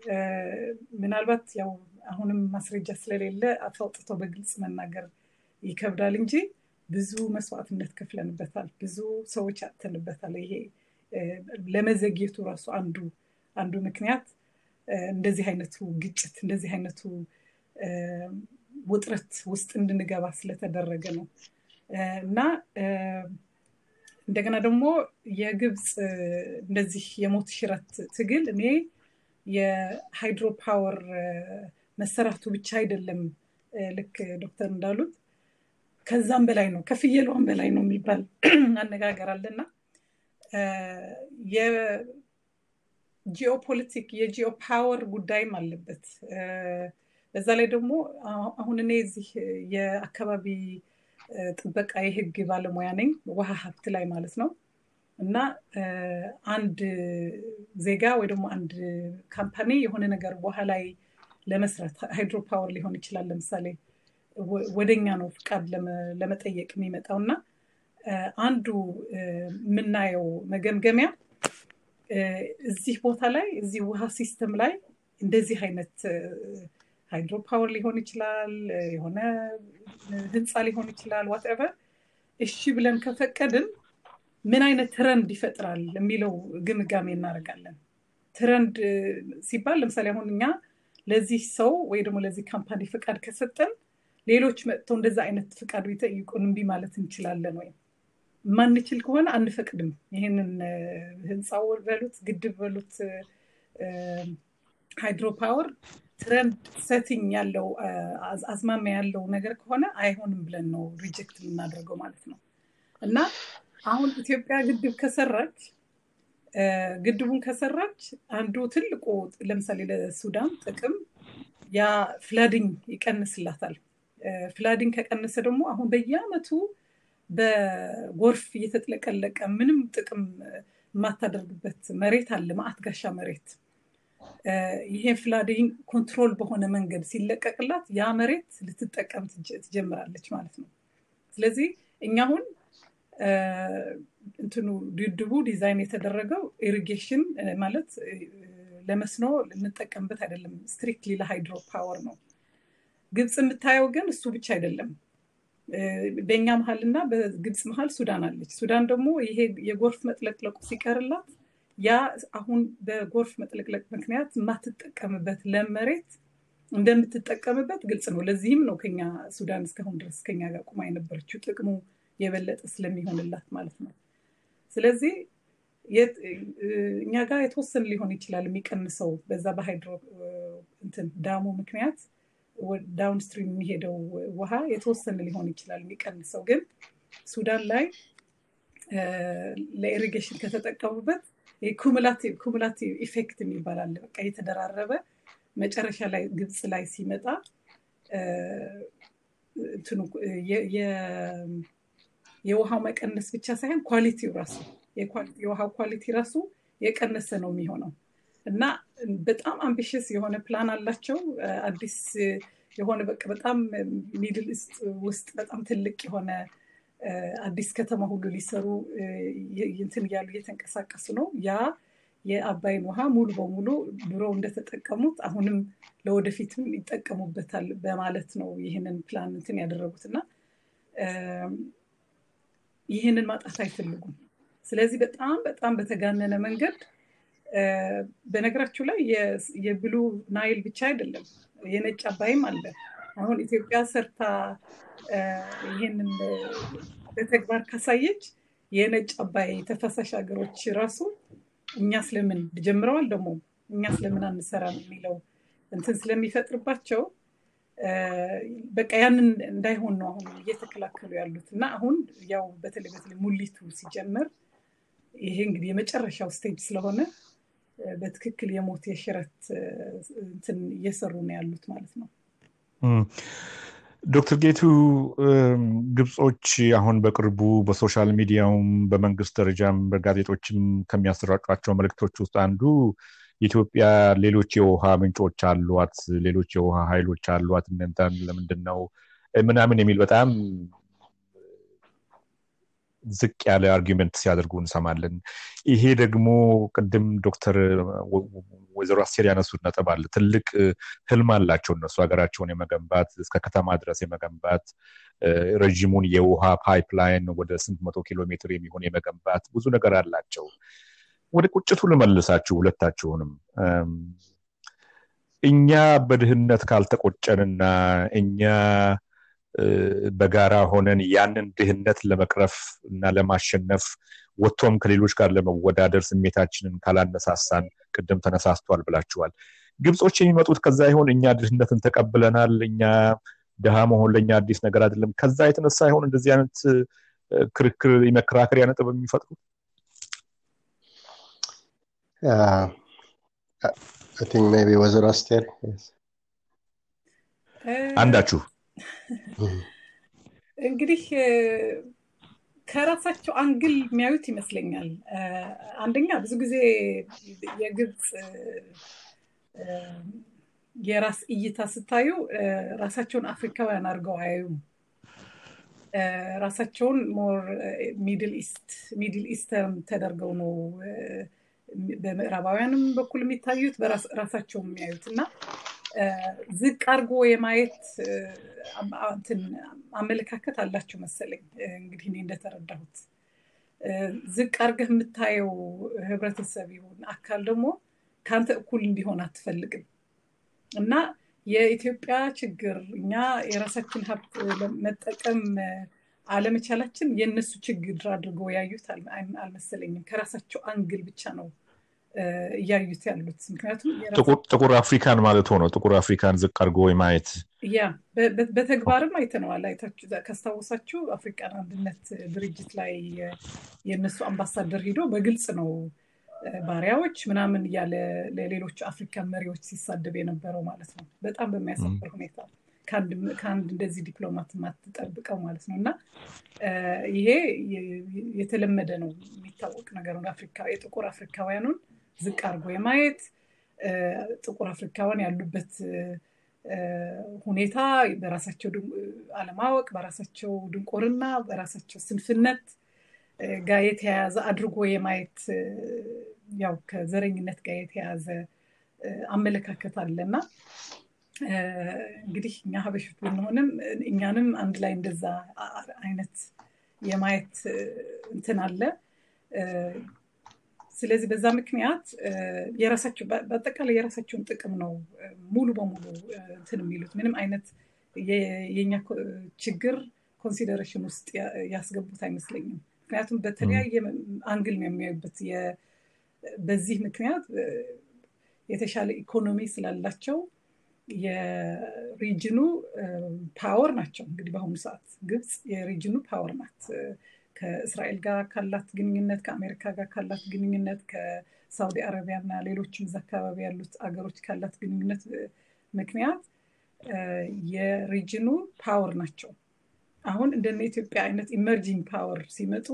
ምናልባት ያው አሁንም ማስረጃ ስለሌለ አውጥተው በግልጽ መናገር ይከብዳል እንጂ ብዙ መስዋዕትነት ከፍለንበታል። ብዙ ሰዎች አጥተንበታል። ይሄ ለመዘግየቱ ራሱ አንዱ አንዱ ምክንያት እንደዚህ አይነቱ ግጭት እንደዚህ አይነቱ ውጥረት ውስጥ እንድንገባ ስለተደረገ ነው እና እንደገና ደግሞ የግብፅ እንደዚህ የሞት ሽረት ትግል እኔ የ hydro power መሰራቱ ብቻ አይደለም ልክ ዶክተር እንዳሉት ከዛም በላይ ነው ከፍየሏን በላይ ነው የሚባል [CLEARS THROAT] አነጋገር አለና የ geopolitic የ geo ጉዳይም አለበት። በዛ ላይ ደግሞ አሁን እኔ እዚህ የአካባቢ ጥበቃ የህግ ባለሙያ ነኝ፣ ውሃ ሀብት ላይ ማለት ነው። እና አንድ ዜጋ ወይ ደግሞ አንድ company የሆነ ነገር ውሃ ላይ ለመስራት hydro power ሊሆን ይችላል ለምሳሌ ወደኛ ነው ፍቃድ ለመጠየቅ የሚመጣው እና አንዱ የምናየው መገምገሚያ እዚህ ቦታ ላይ እዚህ ውሃ system ላይ እንደዚህ አይነት hydro power ሊሆን ይችላል፣ የሆነ ህንፃ ሊሆን ይችላል፣ whatever እሺ ብለን ከፈቀድን ምን አይነት trend ይፈጥራል የሚለው ግምገማ እናደርጋለን። trend ሲባል ለምሳሌ አሁን እኛ ለዚህ ሰው ወይ ደግሞ ለዚህ company ፍቃድ ከሰጠን ሌሎች መጥተው እንደዛ አይነት ፍቃድ ቢጠይቁን እምቢ ማለት እንችላለን ወይም ማንችል ከሆነ አንፈቅድም። ይህንን ህንፃው በሉት ግድብ በሉት hydro power trend setting ያለው አዝማሚያ ያለው ነገር ከሆነ አይሆንም ብለን ነው reject የምናደርገው ማለት ነው። እና አሁን ኢትዮጵያ ግድብ ከሰራች ግድቡን ከሰራች አንዱ ትልቁ ለምሳሌ ለሱዳን ጥቅም ያ flooding ይቀንስላታል። flooding ከቀነሰ ደግሞ አሁን በየአመቱ በጎርፍ እየተጥለቀለቀ ምንም ጥቅም የማታደርግበት መሬት አለ፣ መአት ጋሻ መሬት። ይሄ flooding control በሆነ መንገድ ሲለቀቅላት ያ መሬት ልትጠቀም ትጀምራለች ማለት ነው። ስለዚህ እኛ አሁን እንትኑ ድድቡ ዲዛይን የተደረገው irrigation ማለት ለመስኖ ልንጠቀምበት አይደለም፣ strictly ለ hydro power ነው። ግብፅ የምታየው ግን እሱ ብቻ አይደለም። በእኛ መሀል እና በግብፅ መሀል ሱዳን አለች። ሱዳን ደግሞ ይሄ የጎርፍ መጥለቅለቁ ሲቀርላት ያ አሁን በጎርፍ መጥለቅለቅ ምክንያት የማትጠቀምበት ለም መሬት እንደምትጠቀምበት ግልጽ ነው። ለዚህም ነው ከኛ ሱዳን እስካሁን ድረስ ከኛ ጋር ቁማ የነበረችው ጥቅሙ የበለጠ ስለሚሆንላት ማለት ነው። ስለዚህ እኛ ጋር የተወሰነ ሊሆን ይችላል የሚቀንሰው በዛ በሃይድሮ እንትን dam ኡ ምክንያት downstream የሚሄደው ውሃ የተወሰነ ሊሆን ይችላል የሚቀንሰው። ግን ሱዳን ላይ ለ irrigation ከተጠቀሙበት cumulative effect የሚባል አለ። በቃ የተደራረበ መጨረሻ ላይ ግብፅ ላይ ሲመጣ የውሃው መቀነስ ብቻ ሳይሆን quality ው ራሱ የውሃው quality ራሱ የቀነሰ ነው የሚሆነው እና በጣም ambitious የሆነ ፕላን አላቸው። አዲስ የሆነ በቃ በጣም middle ውስጥ በጣም ትልቅ የሆነ አዲስ ከተማ ሁሉ ሊሰሩ እንትን እያሉ እየተንቀሳቀሱ ነው። ያ የአባይን ውሃ ሙሉ በሙሉ ድሮ እንደተጠቀሙት አሁንም ለወደፊትም ይጠቀሙበታል በማለት ነው ይህንን ፕላን እንትን ያደረጉት እና ይህንን ማጣት አይፈልጉም። ስለዚህ በጣም በጣም በተጋነነ መንገድ በነገራችሁ ላይ የብሉ ናይል ብቻ አይደለም የነጭ አባይም አለ። አሁን ኢትዮጵያ ሰርታ ይህንን በተግባር ካሳየች የነጭ አባይ ተፋሳሽ ሀገሮች ራሱ እኛ ስለምን ጀምረዋል ደግሞ እኛ ስለምን አንሰራም የሚለው እንትን ስለሚፈጥርባቸው በቃ ያንን እንዳይሆን ነው አሁን እየተከላከሉ ያሉት እና አሁን ያው በተለይ በተለይ ሙሌቱ ሲጀምር ይሄ እንግዲህ የመጨረሻው stage ስለሆነ በትክክል የሞት የሽረት እንትን እየሰሩ ነው ያሉት ማለት ነው። ዶክተር ጌቱ ግብጾች አሁን በቅርቡ በ social media ውም በመንግስት ደረጃም በጋዜጦችም ከሚያሰራጯቸው መልእክቶች ውስጥ አንዱ ኢትዮጵያ ሌሎች የውሃ ምንጮች አሏት፣ ሌሎች የውሃ ኃይሎች አሏት፣ እናንተን ለምንድን ነው ምናምን የሚል በጣም ዝቅ ያለ argument ሲያደርጉ እንሰማለን። ይሄ ደግሞ ቅድም ዶክተር ወይዘሮ አስቴር ያነሱት ነጥብ አለ። ትልቅ ህልም አላቸው እነሱ ሀገራቸውን የመገንባት እስከ ከተማ ድረስ የመገንባት ረዥሙን የውሃ pipeline ወደ ስንት መቶ ኪሎ ሜትር የሚሆን የመገንባት ብዙ ነገር አላቸው። ወደ ቁጭቱ ልመልሳችሁ ሁለታችሁንም። እኛ በድህነት ካልተቆጨንና እኛ በጋራ ሆነን ያንን ድህነት ለመቅረፍ እና ለማሸነፍ ወጥቶም ከሌሎች ጋር ለመወዳደር ስሜታችንን ካላነሳሳን ቅድም ተነሳስቷል ብላችኋል። ግብጾች የሚመጡት ከዛ ይሆን? እኛ ድህነትን ተቀብለናል፣ እኛ ድሃ መሆን ለእኛ አዲስ ነገር አይደለም። ከዛ የተነሳ ይሆን እንደዚህ አይነት ክርክር የመከራከሪያ ነጥብ የሚፈጥሩት? አንዳችሁ [LAUGHS] እንግዲህ ከራሳቸው አንግል የሚያዩት ይመስለኛል። አንደኛ ብዙ ጊዜ የግብፅ የራስ እይታ ስታዩ ራሳቸውን አፍሪካውያን አድርገው አያዩም። ራሳቸውን more Middle East Middle Eastern ተደርገው ነው በምዕራባውያንም በኩል የሚታዩት በራሳቸው የሚያዩት እና ዝቅ አድርጎ የማየት አመለካከት አላቸው መሰለኝ። እንግዲህ እኔ እንደተረዳሁት ዝቅ አድርገህ የምታየው ህብረተሰብ ይሁን አካል ደግሞ ከአንተ እኩል እንዲሆን አትፈልግም እና የኢትዮጵያ ችግር እኛ የራሳችን ሀብት መጠቀም አለመቻላችን የእነሱ ችግር አድርገው ያዩት አልመሰለኝም። ከራሳቸው angle ብቻ ነው እያዩት ያሉት። ምክንያቱም ጥቁር አፍሪካን ማለት ሆኖ ጥቁር አፍሪካን ዝቅ አድርጎ ማየት ያ በተግባርም አይተነዋል። አይታችሁ ካስታወሳችሁ አፍሪካን አንድነት ድርጅት ላይ የእነሱ አምባሳደር ሂዶ በግልጽ ነው ባሪያዎች ምናምን እያለ ለሌሎች አፍሪካን መሪዎች ሲሳደብ የነበረው ማለት ነው። በጣም በሚያሳፍር ሁኔታ ከአንድ እንደዚህ ዲፕሎማት የማትጠብቀው ማለት ነው። እና ይሄ የተለመደ ነው፣ የሚታወቅ ነገር ነው። የጥቁር አፍሪካውያኑን ዝቅ አድርጎ የማየት ጥቁር አፍሪካውያን ያሉበት ሁኔታ በራሳቸው አለማወቅ፣ በራሳቸው ድንቁርና፣ በራሳቸው ስንፍነት ጋር የተያያዘ አድርጎ የማየት ያው ከዘረኝነት ጋር የተያያዘ አመለካከት አለና እንግዲህ እኛ ሀበሾች ብንሆንም እኛንም አንድ ላይ እንደዛ አይነት የማየት እንትን አለ። ስለዚህ በዛ ምክንያት የራሳቸው በአጠቃላይ የራሳቸውን ጥቅም ነው ሙሉ በሙሉ እንትን የሚሉት ምንም አይነት የኛ ችግር consideration ውስጥ ያስገቡት አይመስለኝም። ምክንያቱም በተለያየ angle ነው የሚያዩበት። በዚህ ምክንያት የተሻለ ኢኮኖሚ ስላላቸው የ region ኑ power ናቸው። እንግዲህ በአሁኑ ሰዓት ግብፅ የ region ኑ power ናት። ከእስራኤል ጋር ካላት ግንኙነት፣ ከአሜሪካ ጋር ካላት ግንኙነት፣ ከሳውዲ አረቢያ እና ሌሎችም እዛ አካባቢ ያሉት አገሮች ካላት ግንኙነት ምክንያት የ region ኑ power ናቸው አሁን እንደነ ኢትዮጵያ አይነት emerging power ሲመጡ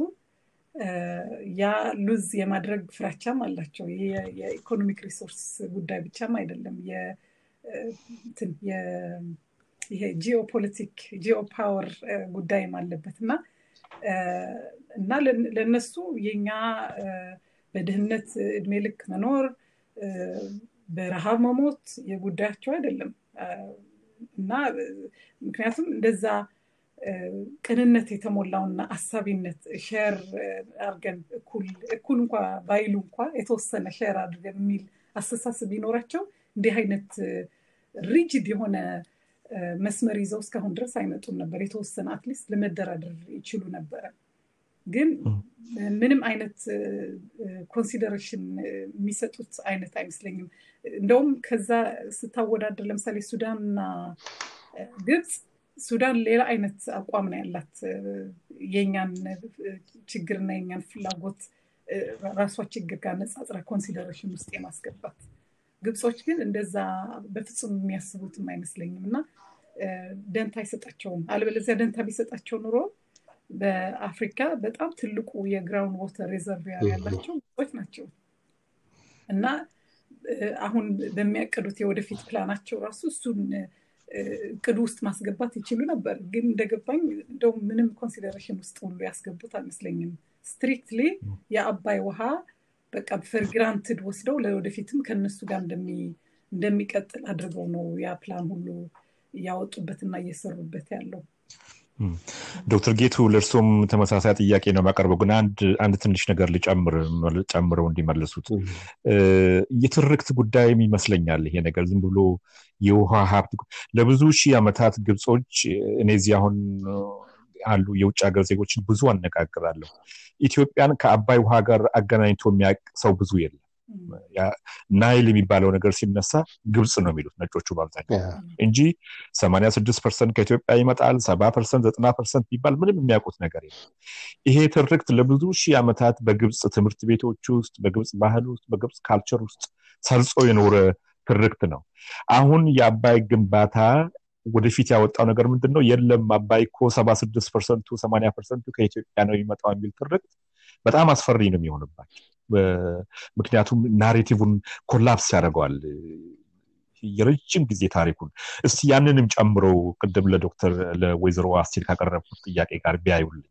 ያ lose የማድረግ ፍራቻም አላቸው። የ economic resource ጉዳይ ብቻም አይደለም። ይሄ geopolitic geo ጉዳይም አለበት እና እና ለእነሱ የኛ በድህነት እድሜ ልክ መኖር በረሃብ መሞት የጉዳያቸው አይደለም። እና ምክንያቱም እንደዛ ቅንነት የተሞላውና አሳቢነት share አድርገን እኩል እንኳ ባይሉ እንኳ የተወሰነ share አድርገን የሚል አስተሳሰብ ቢኖራቸው እንዲህ አይነት rigid የሆነ መስመር ይዘው እስካሁን ድረስ አይመጡም ነበር። የተወሰነ at least ለመደራደር ይችሉ ነበረ። ግን ምንም አይነት consideration የሚሰጡት አይነት አይመስለኝም። እንደውም ከዛ ስታወዳደር ለምሳሌ ሱዳንና ግብፅ ሱዳን ሌላ አይነት አቋም ነው ያላት። የኛን ችግርና የኛን ፍላጎት ራሷ ችግር ጋር ነጻጽራ consideration ውስጥ የማስገባት ግብጾች ግን እንደዛ በፍጹም የሚያስቡትም አይመስለኝም እና ደንታ አይሰጣቸውም። አለበለዚያ ደንታ ቢሰጣቸው ኑሮ በአፍሪካ በጣም ትልቁ የ ground water reservoir ያላቸው ግብጾች ናቸው እና አሁን በሚያቅዱት የወደፊት ፕላናቸው ራሱ እሱን እቅዱ ውስጥ ማስገባት ይችሉ ነበር። ግን እንደገባኝ እንደውም ምንም consideration ውስጥ ሁሉ ያስገቡት አይመስለኝም። strictly የአባይ ውሃ በቃ for granted ወስደው ለወደፊትም ከነሱ ጋር እንደሚቀጥል አድርገው ነው ያ ፕላን ሁሉ እያወጡበትና እየሰሩበት ያለው። ዶክተር ጌቱ ለእርሶም ተመሳሳይ ጥያቄ ነው የማቀርበው፣ ግን አንድ ትንሽ ነገር ጨምረው እንዲመልሱት የትርክት ጉዳይም ይመስለኛል። ይሄ ነገር ዝም ብሎ የውሃ ሀብት ለብዙ ሺህ ዓመታት ግብጾች እኔ እዚህ አሁን አሉ የውጭ ሀገር ዜጎችን ብዙ አነጋግራለሁ። ኢትዮጵያን ከአባይ ውሃ ጋር አገናኝቶ የሚያውቅ ሰው ብዙ የለም። ናይል የሚባለው ነገር ሲነሳ ግብፅ ነው የሚሉት ነጮቹ በአብዛኛው እንጂ ሰማንያ ስድስት percent ከኢትዮጵያ ይመጣል ሰባ percent ዘጠና percent ቢባል ምንም የሚያውቁት ነገር የለም። ይሄ ትርክት ለብዙ ሺህ ዓመታት በግብፅ ትምህርት ቤቶች ውስጥ፣ በግብፅ ባህል ውስጥ፣ በግብፅ culture ውስጥ ሰርጾ የኖረ ትርክት ነው። አሁን የአባይ ግንባታ ወደፊት ያወጣው ነገር ምንድን ነው? የለም አባይ እኮ ሰባ ስድስት percent ኡ ሰማንያ percent ኡ ከኢትዮጵያ ነው የሚመጣው የሚል ትርክት በጣም አስፈሪ ነው የሚሆንባቸው። ምክንያቱም narrative ን collapse ያደርገዋል የረጅም ጊዜ ታሪኩን። እስቲ ያንንም ጨምሮ ቅድም ለዶክተር ለወይዘሮ አስቴር ካቀረብኩት ጥያቄ ጋር ቢያዩልኝ።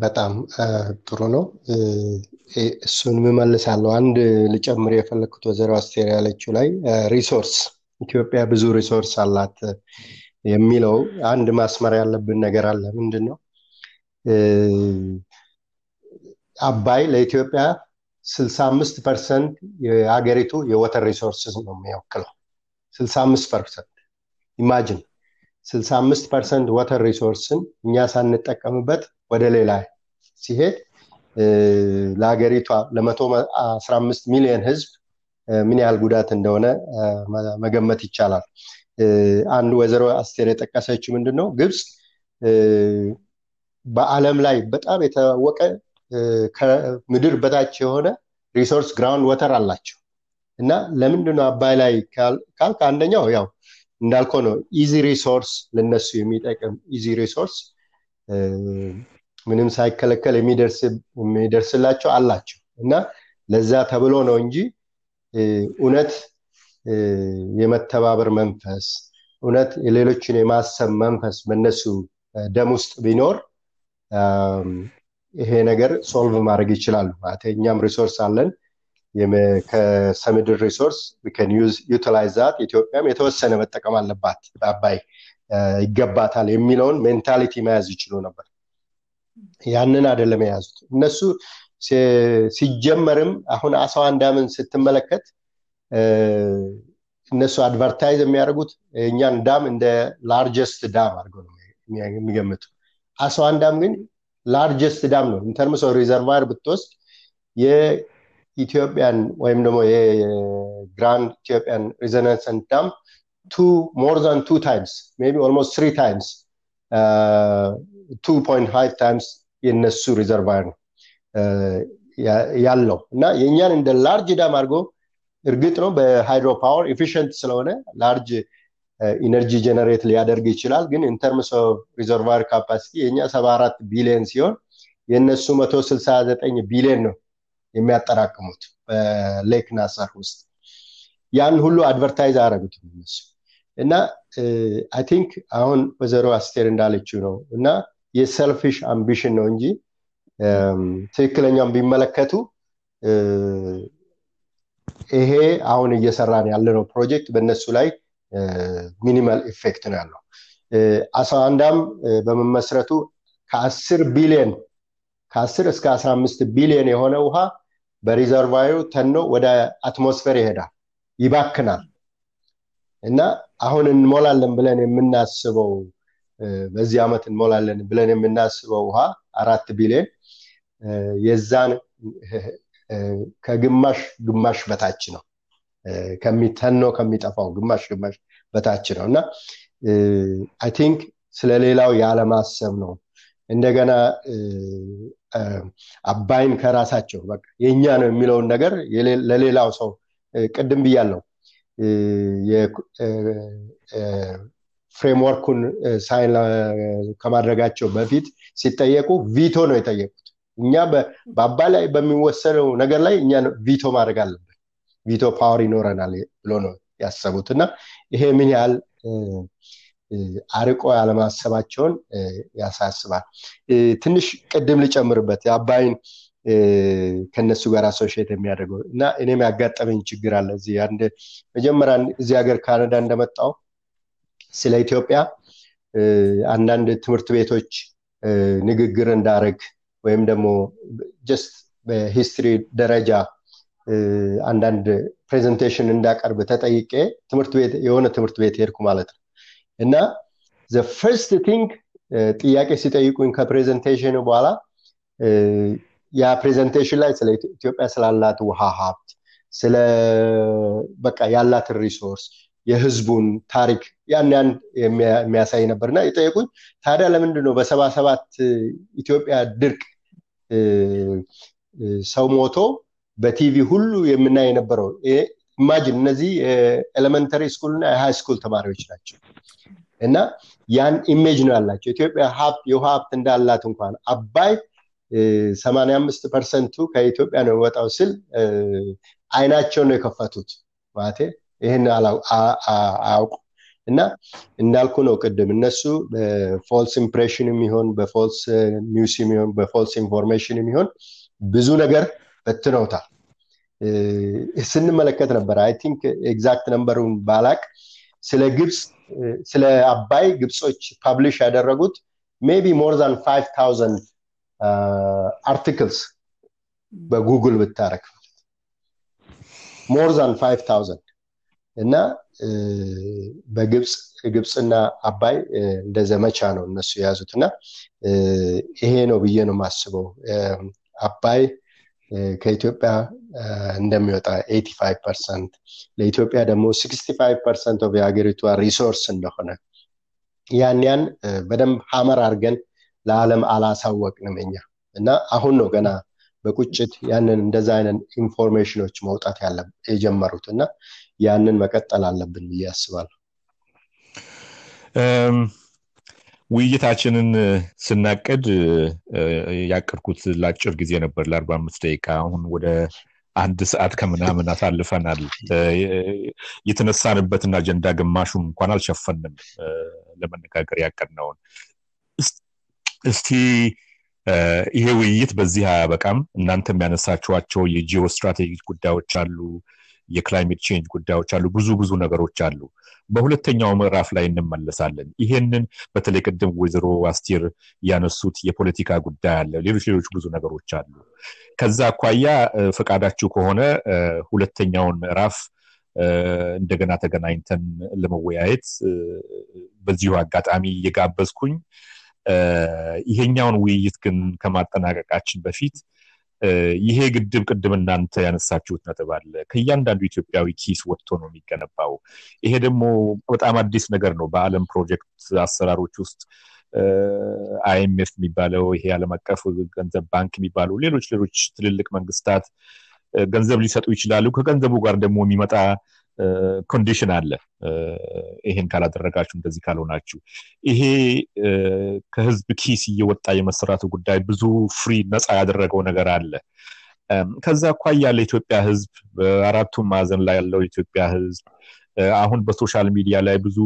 በጣም ጥሩ ነው። እሱን ምመልሳለሁ። አንድ ልጨምር የፈለግኩት ወይዘሮ አስቴር ያለችው ላይ resource ኢትዮጵያ ብዙ resource አላት የሚለው አንድ ማስመር ያለብን ነገር አለ። ምንድን ነው አባይ ለኢትዮጵያ 65 percent የሀገሪቱ የ water resources ነው የሚወክለው። 65 percent imagine 65 percent water resource ን እኛ ሳንጠቀምበት ወደ ሌላ ሲሄድ ለሀገሪቷ ለመቶ 15 ሚሊዮን ህዝብ ምን ያህል ጉዳት እንደሆነ መገመት ይቻላል። አንድ ወይዘሮ አስቴር የጠቀሰችው ምንድን ነው ግብፅ በአለም ላይ በጣም የታወቀ ከምድር በታች የሆነ resource ground water አላቸው። እና ለምንድነው አባይ ላይ ካልክ አንደኛው ያው እንዳልከው ነው easy resource ለነሱ የሚጠቅም easy resource ምንም ሳይከለከል የሚደርስላቸው አላቸው። እና ለዛ ተብሎ ነው እንጂ እውነት የመተባበር መንፈስ እውነት የሌሎችን የማሰብ መንፈስ በነሱ ደም ውስጥ ቢኖር ይሄ ነገር solve ማድረግ ይችላሉ ማለት እኛም resource አለን። ከርሰምድር resource utilize ኢትዮጵያም የተወሰነ መጠቀም አለባት። በአባይ ይገባታል የሚለውን mentality መያዝ ይችሉ ነበር። ያንን አይደለም የያዙት። እነሱ ሲጀመርም አሁን አስዋን dam ን ስትመለከት እነሱ advertise የሚያደርጉት እኛን dam እንደ largest dam አድርገው ነው የሚገምቱ። አስዋን dam ግን largest dam ነው። in terms reservoir ብትወስድ የኢትዮጵያን ወይም ደግሞ የ Grand Ethiopian Renaissance Dam two more than two times maybe almost three times times የነሱ reservoir ነው ያለው እና የእኛን እንደ large dam አድርጎ እርግጥ ነው በ hydro power efficient ስለሆነ large energy generate ሊያደርግ ይችላል። ግን in terms of reservoir capacity የእኛ ሰባ አራት ቢሊዮን ሲሆን የእነሱ መቶ ስልሳ ዘጠኝ ቢሊዮን ነው የሚያጠራቅሙት በ Lake ናሳር ውስጥ ያን ሁሉ advertise አያደርጉትም እነሱ እና I think አሁን ወይዘሮ አስቴር እንዳለችው ነው እና የ selfish ambition ነው እንጂ ትክክለኛውን ቢመለከቱ ይሄ አሁን እየሰራን ያለነው ፕሮጀክት በእነሱ ላይ minimal effect ነው ያለው። አስዋን dam በመመስረቱ ከአስር ቢሊዮን ከአስር እስከ አስራ አምስት ቢሊዮን የሆነ ውሃ በ reservoir ኡ ተኖ ወደ atmosphere ይሄዳል፣ ይባክናል እና አሁን እንሞላለን ብለን የምናስበው በዚህ ዓመት እንሞላለን ብለን የምናስበው ውሃ አራት ቢሊዮን የዛን ከግማሽ ግማሽ በታች ነው። ከሚተኖ ከሚጠፋው ግማሽ ግማሽ በታች ነው። እና I think ስለሌላው ያለማሰብ ነው። እንደገና አባይን ከራሳቸው በቃ የእኛ ነው የሚለውን ነገር ለሌላው ሰው ቅድም ብያለው framework ኡን sign ከማድረጋቸው በፊት ሲጠየቁ veto ነው የጠየቁት እኛ በአባይ ላይ በሚወሰነው ነገር ላይ እኛ veto ማድረግ አለብን። veto power ይኖረናል ብሎ ነው ያሰቡት። እና ይሄ ምን ያህል አርቆ ያለማሰባቸውን ያሳስባል። ትንሽ ቅድም ልጨምርበት የአባይን ከነሱ ጋር associate የሚያደርገው እና እኔም ያጋጠመኝ ችግር አለ እዚህ አንድ መጀመሪያ እዚህ ሀገር ካናዳ እንደመጣው ስለ ኢትዮጵያ አንዳንድ ትምህርት ቤቶች ንግግር እንዳረግ ወይም ደግሞ just በ history ደረጃ አንዳንድ presentation እንዳቀርብ ተጠይቄ ትምህርት ቤት የሆነ ትምህርት ቤት ሄድኩ ማለት ነው። እና the first thing ጥያቄ ሲጠይቁኝ ከ presentation በኋላ ያ presentation ላይ ስለ ኢትዮጵያ ስላላት ውሃ ሀብት ስለ በቃ ያላትን resource የህዝቡን ታሪክ ያን ያን የሚያሳይ ነበር እና የጠየቁኝ ታዲያ ለምንድን ነው በሰባ ሰባት ኢትዮጵያ ድርቅ ሰው ሞቶ በቲቪ ሁሉ የምናይ የነበረው imagine እነዚህ የ elementary school እና የ high school ተማሪዎች ናቸው። እና ያን image ነው ያላቸው። ኢትዮጵያ ሀብት የውሃ ሀብት እንዳላት እንኳን አባይ ሰማንያ አምስት percent ኡ ከኢትዮጵያ ነው የወጣው ስል አይናቸውን ነው የከፈቱት። ማለት ይህን አያውቁ እና እንዳልኩ ነው ቅድም እነሱ በ false impression የሚሆን በ false news የሚሆን በ false information የሚሆን ብዙ ነገር በትነውታል ስንመለከት ነበር I think exact number ኡን ባላቅ ስለ ግብፅ ስለ አባይ ግብጾች publish ያደረጉት maybe more than five articles በ Google ብታረግ more than እና በግብፅ ግብፅና አባይ እንደ ዘመቻ ነው እነሱ የያዙት እና ይሄ ነው ብዬ ነው የማስበው። አባይ ከኢትዮጵያ እንደሚወጣ 85 percent ለኢትዮጵያ ደግሞ 65 percent የሀገሪቷ resource እንደሆነ ያን ያን በደንብ hammer አድርገን ለዓለም አላሳወቅንም እኛ እና አሁን ነው ገና በቁጭት ያንን እንደዛ አይነት information ኖች መውጣት የጀመሩት እና ያንን መቀጠል አለብን ብዬ አስባለሁ። ውይይታችንን ስናቅድ ያቀድኩት ለአጭር ጊዜ ነበር ለአርባ አምስት ደቂቃ። አሁን ወደ አንድ ሰዓት ከምናምን አሳልፈናል። የተነሳንበትን አጀንዳ ግማሹን እንኳን አልሸፈንም ለመነጋገር ያቀድነውን። እስቲ ይሄ ውይይት በዚህ አያበቃም። እናንተ የሚያነሳችኋቸው የጂኦ ስትራቴጂክ ጉዳዮች አሉ የ climate change ጉዳዮች አሉ ብዙ ብዙ ነገሮች አሉ። በሁለተኛው ምዕራፍ ላይ እንመለሳለን። ይሄንን በተለይ ቅድም ወይዘሮ አስቴር ያነሱት የፖለቲካ ጉዳይ አለ ሌሎች ሌሎች ብዙ ነገሮች አሉ። ከዛ አኳያ ፈቃዳችሁ ከሆነ ሁለተኛውን ምዕራፍ እንደገና ተገናኝተን ለመወያየት በዚሁ አጋጣሚ እየጋበዝኩኝ ይሄኛውን ውይይት ግን ከማጠናቀቃችን በፊት ይሄ ግድብ ቅድም እናንተ ያነሳችሁት ነጥብ አለ። ከእያንዳንዱ ኢትዮጵያዊ ኪስ ወጥቶ ነው የሚገነባው። ይሄ ደግሞ በጣም አዲስ ነገር ነው። በአለም ፕሮጀክት አሰራሮች ውስጥ IMF የሚባለው ይሄ ዓለም አቀፍ ገንዘብ ባንክ የሚባለው ሌሎች ሌሎች ትልልቅ መንግስታት ገንዘብ ሊሰጡ ይችላሉ። ከገንዘቡ ጋር ደግሞ የሚመጣ condition አለ። ይሄን ካላደረጋችሁ እንደዚህ ካልሆናችሁ ይሄ ከህዝብ ኪስ እየወጣ የመሰራቱ ጉዳይ ብዙ free ነፃ ያደረገው ነገር አለ። ከዛ አኳያ ለኢትዮጵያ ህዝብ በአራቱም ማዕዘን ላይ ያለው የኢትዮጵያ ህዝብ አሁን በ social media ላይ ብዙ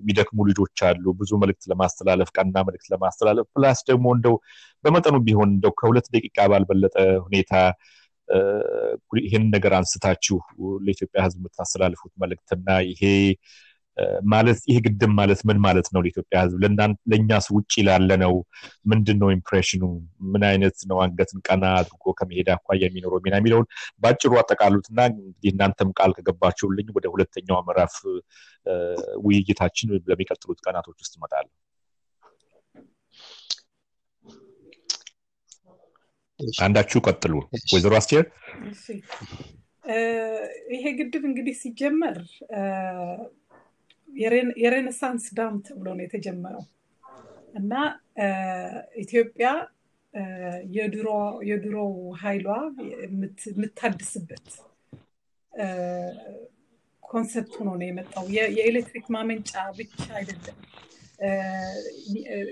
የሚደክሙ ልጆች አሉ። ብዙ መልእክት ለማስተላለፍ ቀና መልእክት ለማስተላለፍ plus ደግሞ እንደው በመጠኑ ቢሆን እንደው ከሁለት ደቂቃ ባልበለጠ ሁኔታ ይህን ነገር አንስታችሁ ለኢትዮጵያ ህዝብ የምታስተላልፉት መልእክትና ይሄ ማለት ይሄ ግድብ ማለት ምን ማለት ነው ለኢትዮጵያ ህዝብ? ለእኛስ ውጭ ላለ ነው? ምንድን ነው ኢምፕሬሽኑ? ምን አይነት ነው አንገትን ቀና አድርጎ ከመሄድ አኳያ የሚኖረው ሚና የሚለውን በአጭሩ አጠቃሉትና እንግዲህ እናንተም ቃል ከገባችሁልኝ ወደ ሁለተኛው ምዕራፍ ውይይታችን በሚቀጥሉት ቀናቶች ውስጥ እመጣለሁ አንዳችሁ ቀጥሉ። ወይዘሮ አስቴር? ይሄ ግድብ እንግዲህ ሲጀመር የ Renaissance Dam ተብሎ ነው የተጀመረው። እና ኢትዮጵያ የድሮው ኃይሏ የምታድስበት concept ሆኖ ነው የመጣው። የኤሌክትሪክ ማመንጫ ብቻ አይደለም።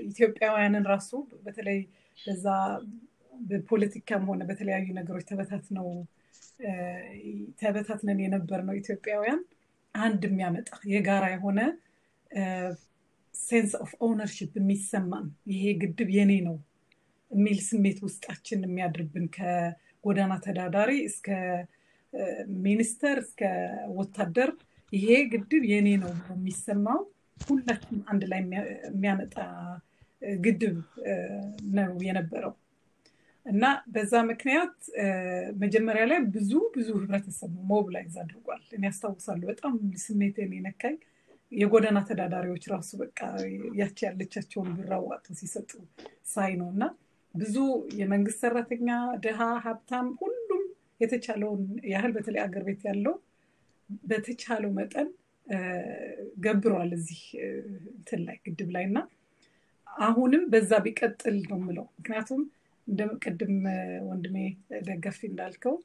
ኢትዮጵያውያንን ራሱ በተለይ በዛ በፖለቲካም ሆነ በተለያዩ ነገሮች ተበታትነው ተበታትነን የነበር ነው ኢትዮጵያውያን አንድ የሚያመጣ የጋራ የሆነ sense of ownership የሚሰማን ይሄ ግድብ የኔ ነው የሚል ስሜት ውስጣችን የሚያድርብን ከጎዳና ተዳዳሪ እስከ ሚኒስተር እስከ ወታደር ይሄ ግድብ የኔ ነው ብሎ የሚሰማው ሁላችንም አንድ ላይ የሚያመጣ ግድብ ነው የነበረው እና በዛ ምክንያት መጀመሪያ ላይ ብዙ ብዙ ህብረተሰብ mobilize አድርጓል። እኔ ያስታውሳሉ በጣም ስሜቴን የነካኝ። የጎዳና ተዳዳሪዎች ራሱ በቃ ያቺ ያለቻቸውን ብር አዋጥተው ሲሰጡ ሳይ ነው። እና ብዙ የመንግስት ሰራተኛ፣ ድሃ፣ ሀብታም ሁሉም የተቻለውን ያህል በተለይ አገር ቤት ያለው በተቻለው መጠን ገብረዋል እዚህ እንትን ላይ ግድብ ላይ። እና አሁንም በዛ ቢቀጥል ነው ምለው ምክንያቱም ቅድም ወንድሜ ደጋፊ እንዳልከው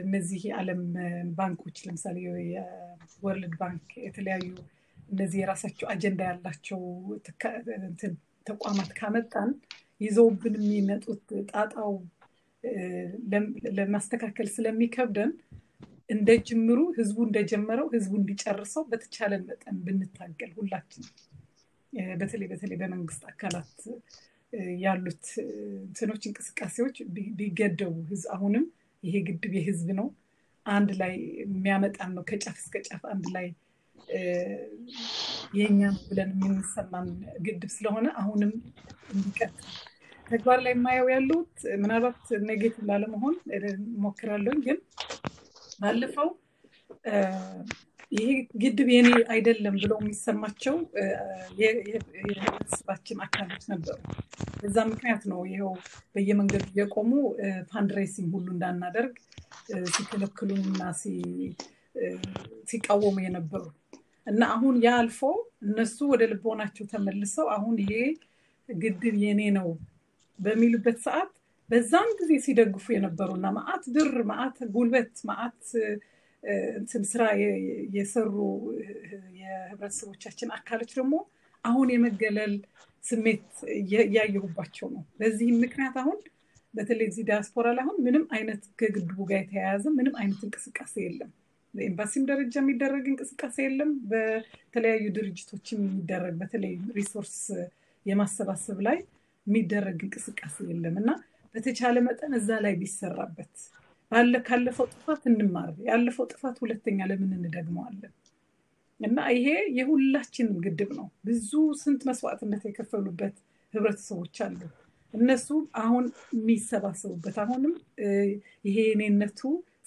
እነዚህ የዓለም ባንኮች ለምሳሌ የ World Bank የተለያዩ እነዚህ የራሳቸው አጀንዳ ያላቸው ተቋማት ካመጣን ይዘውብን የሚመጡት ጣጣው ለማስተካከል ስለሚከብደን እንደ ጅምሩ ህዝቡ እንደጀመረው ህዝቡ እንዲጨርሰው በተቻለን መጠን ብንታገል ሁላችን በተለይ በተለይ በመንግስት አካላት ያሉት እንትኖች እንቅስቃሴዎች ቢገደቡ አሁንም ይሄ ግድብ የህዝብ ነው። አንድ ላይ የሚያመጣን ነው። ከጫፍ እስከ ጫፍ አንድ ላይ ነው ብለን የምንሰማን ግድብ ስለሆነ አሁንም እንዲቀጥል። ተግባር ላይ የማየው ያሉት ምናልባት negative ላለመሆን ሞክራለሁ ግን ባለፈው ይሄ ግድብ የኔ አይደለም ብለው የሚሰማቸው የህብረተሰባችን አካሎች ነበሩ። በዛ ምክንያት ነው ይኸው በየመንገዱ እየቆሙ fundraising ሁሉ እንዳናደርግ ሲከለክሉንና ሲቃወሙ የነበሩ እና አሁን ያ አልፎ እነሱ ወደ ልቦናቸው ተመልሰው አሁን ይሄ ግድብ የኔ ነው በሚሉበት ሰዓት በዛም ጊዜ ሲደግፉ የነበሩና ማአት ብር፣ ማአት ጉልበት፣ ማአት እንትን ስራ የሰሩ የህብረተሰቦቻችን አካሎች ደግሞ አሁን የመገለል ስሜት እያየሁባቸው ነው። በዚህም ምክንያት አሁን በተለይ እዚህ ዲያስፖራ ላይ አሁን ምንም አይነት ከግድቡ ጋር የተያያዘ ምንም አይነት እንቅስቃሴ የለም። በኤምባሲም ደረጃ የሚደረግ እንቅስቃሴ የለም። በተለያዩ ድርጅቶችም የሚደረግ በተለይ resource የማሰባሰብ ላይ የሚደረግ እንቅስቃሴ የለም እና በተቻለ መጠን እዛ ላይ ቢሰራበት ባለ ካለፈው ጥፋት እንማር። ያለፈው ጥፋት ሁለተኛ ለምን እንደግመዋለን? እና ይሄ የሁላችንም ግድብ ነው። ብዙ ስንት መስዋዕትነት የከፈሉበት ህብረተሰቦች አሉ። እነሱ አሁን የሚሰባሰቡበት አሁንም ይሄ የኔነቱ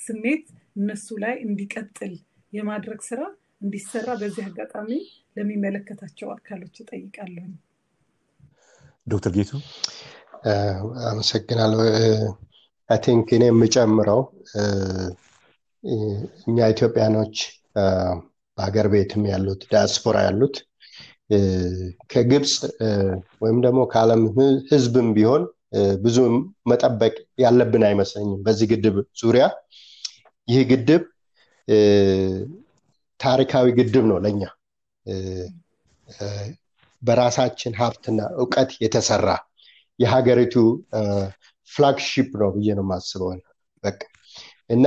ስሜት እነሱ ላይ እንዲቀጥል የማድረግ ስራ እንዲሰራ በዚህ አጋጣሚ ለሚመለከታቸው አካሎች እጠይቃለሁ። ዶክተር ጌቱ አመሰግናለሁ። I think እኔ የምጨምረው እኛ ኢትዮጵያኖች በሀገር ቤትም ያሉት ዲያስፖራ ያሉት ከግብፅ ወይም ደግሞ ከዓለም ህዝብም ቢሆን ብዙ መጠበቅ ያለብን አይመስለኝም። በዚህ ግድብ ዙሪያ ይህ ግድብ ታሪካዊ ግድብ ነው ለኛ በራሳችን ሀብትና እውቀት የተሰራ የሀገሪቱ flagship ነው ብዬ ነው የማስበው በቃ እና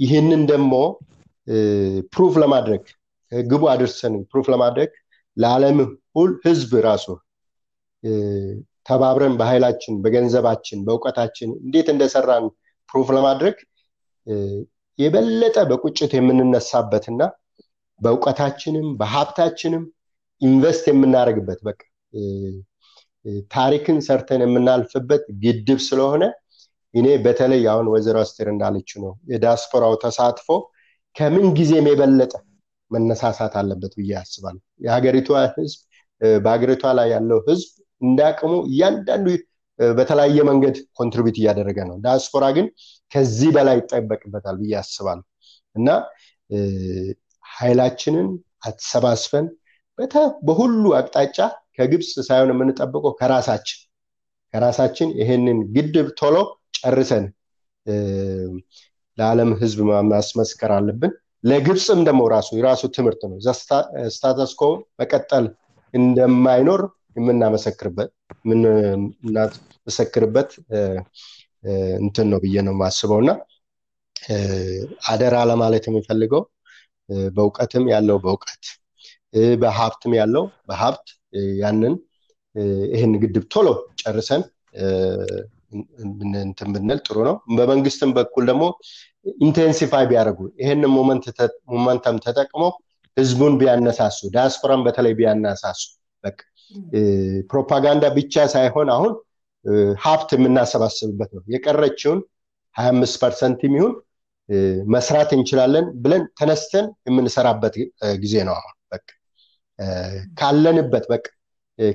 ይህንን ደግሞ proof ለማድረግ ግቡ አድርሰን proof ለማድረግ ለዓለም ሁል ህዝብ ራሱ ተባብረን በኃይላችን በገንዘባችን በእውቀታችን እንዴት እንደሰራን ፕሩፍ ለማድረግ የበለጠ በቁጭት የምንነሳበትና በእውቀታችንም በሀብታችንም ኢንቨስት የምናደርግበት በቃ ታሪክን ሰርተን የምናልፍበት ግድብ ስለሆነ እኔ በተለይ አሁን ወይዘሮ አስቴር እንዳለችው ነው የዲያስፖራው ተሳትፎ ከምን ጊዜም የበለጠ መነሳሳት አለበት ብዬ አስባለሁ። የሀገሪቷ ህዝብ በሀገሪቷ ላይ ያለው ህዝብ እንዳቅሙ እያንዳንዱ በተለያየ መንገድ ኮንትሪቢዩት እያደረገ ነው። ዲያስፖራ ግን ከዚህ በላይ ይጠበቅበታል ብዬ አስባለሁ። እና ኃይላችንን አሰባስበን በሁሉ አቅጣጫ ከግብፅ ሳይሆን የምንጠብቀው ከራሳችን ከራሳችን ይሄንን ግድብ ቶሎ ጨርሰን ለዓለም ህዝብ ማስመስከር አለብን። ለግብፅም ደግሞ ራሱ የራሱ ትምህርት ነው። ስታተስኮ መቀጠል እንደማይኖር የምናመሰክርበት የምናመሰክርበት እንትን ነው ብዬ ነው የማስበው። እና አደራ ለማለት የሚፈልገው በእውቀትም ያለው በእውቀት በሀብትም ያለው በሀብት ያንን ይህን ግድብ ቶሎ ጨርሰን እንትን ብንል ጥሩ ነው። በመንግስትም በኩል ደግሞ intensify ቢያደርጉ ይህንን momentum ተጠቅሞ ህዝቡን ቢያነሳሱ ዲያስፖራን በተለይ ቢያነሳሱ ፕሮፓጋንዳ ብቻ ሳይሆን አሁን ሀብት የምናሰባስብበት ነው። የቀረችውን ሀያ አምስት percent የሚሆን መስራት እንችላለን ብለን ተነስተን የምንሰራበት ጊዜ ነው አሁን ካለንበት በቃ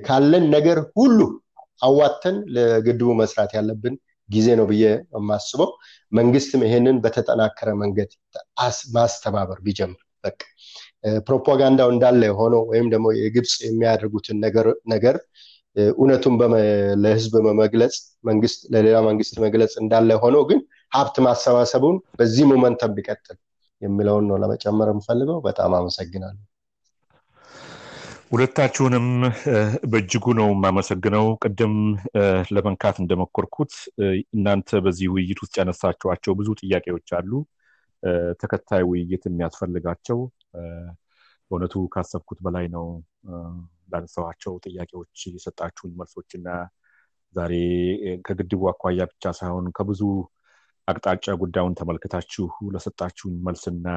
ካለን ነገር ሁሉ አዋተን ለግድቡ መስራት ያለብን ጊዜ ነው ብዬ የማስበው። መንግስትም ይሄንን በተጠናከረ መንገድ ማስተባበር ቢጀምር በቃ ፕሮፓጋንዳው እንዳለ ሆኖ ወይም ደግሞ የግብፅ የሚያደርጉትን ነገር እውነቱን ለህዝብ በመግለጽ መንግስት ለሌላ መንግስት መግለጽ እንዳለ ሆኖ ግን ሀብት ማሰባሰቡን በዚህ ሞመንተም ቢቀጥል የሚለውን ነው ለመጨመር የምፈልገው። በጣም አመሰግናለሁ ሁለታችሁንም በእጅጉ ነው የማመሰግነው። ቅድም ለመንካት እንደሞከርኩት እናንተ በዚህ ውይይት ውስጥ ያነሳችኋቸው ብዙ ጥያቄዎች አሉ። ተከታይ ውይይት የሚያስፈልጋቸው በእውነቱ ካሰብኩት በላይ ነው። ላነሳኋቸው ጥያቄዎች የሰጣችሁኝ መልሶችና ዛሬ ከግድቡ አኳያ ብቻ ሳይሆን ከብዙ አቅጣጫ ጉዳዩን ተመልክታችሁ ለሰጣችሁኝ መልስና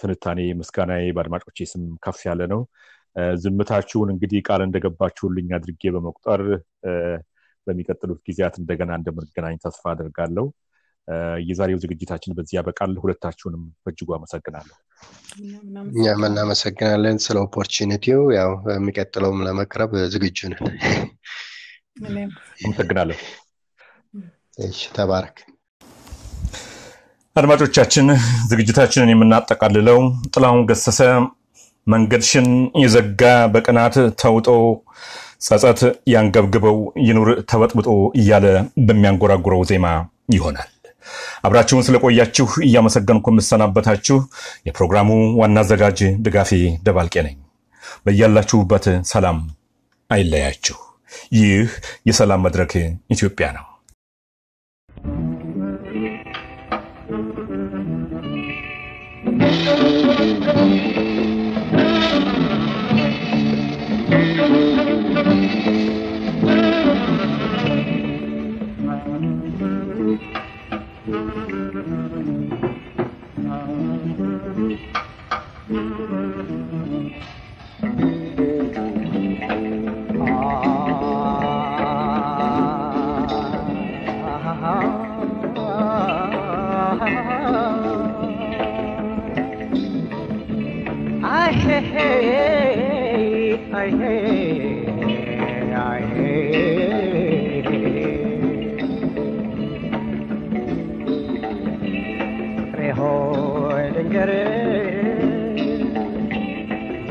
ትንታኔ ምስጋናዬ በአድማጮቼ ስም ከፍ ያለ ነው ዝምታችሁን እንግዲህ ቃል እንደገባችሁልኝ አድርጌ በመቁጠር በሚቀጥሉት ጊዜያት እንደገና እንደምንገናኝ ተስፋ አድርጋለሁ የዛሬው ዝግጅታችን በዚህ ያበቃል። ሁለታችሁንም በእጅጉ አመሰግናለሁ። እኛም እናመሰግናለን ስለ ኦፖርቹኒቲው። ያው የሚቀጥለውም ለመቅረብ ዝግጁ ነን። አመሰግናለሁ። ተባረክ። አድማጮቻችን ዝግጅታችንን የምናጠቃልለው ጥላሁን ገሰሰ መንገድሽን የዘጋ በቅናት ተውጦ ጸጸት ያንገብግበው ይኑር ተበጥብጦ እያለ በሚያንጎራጉረው ዜማ ይሆናል። አብራችሁን ስለቆያችሁ እያመሰገንኩ የምሰናበታችሁ የፕሮግራሙ ዋና አዘጋጅ ድጋፌ ደባልቄ ነኝ። በያላችሁበት ሰላም አይለያችሁ። ይህ የሰላም መድረክ ኢትዮጵያ ነው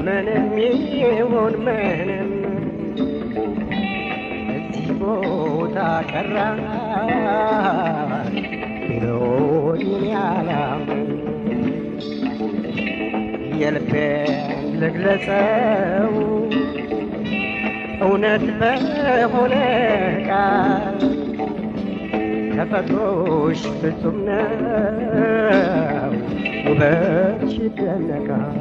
ምንም ይሁን ምንም እዚህ ቦታ ቀራ ቢሎኝ ያላምን የልቤን ልግለጸው እውነት በሆነ ቃል ተፈጥሮሽ ፍጹም ነው ውበትሽ ይደነቃል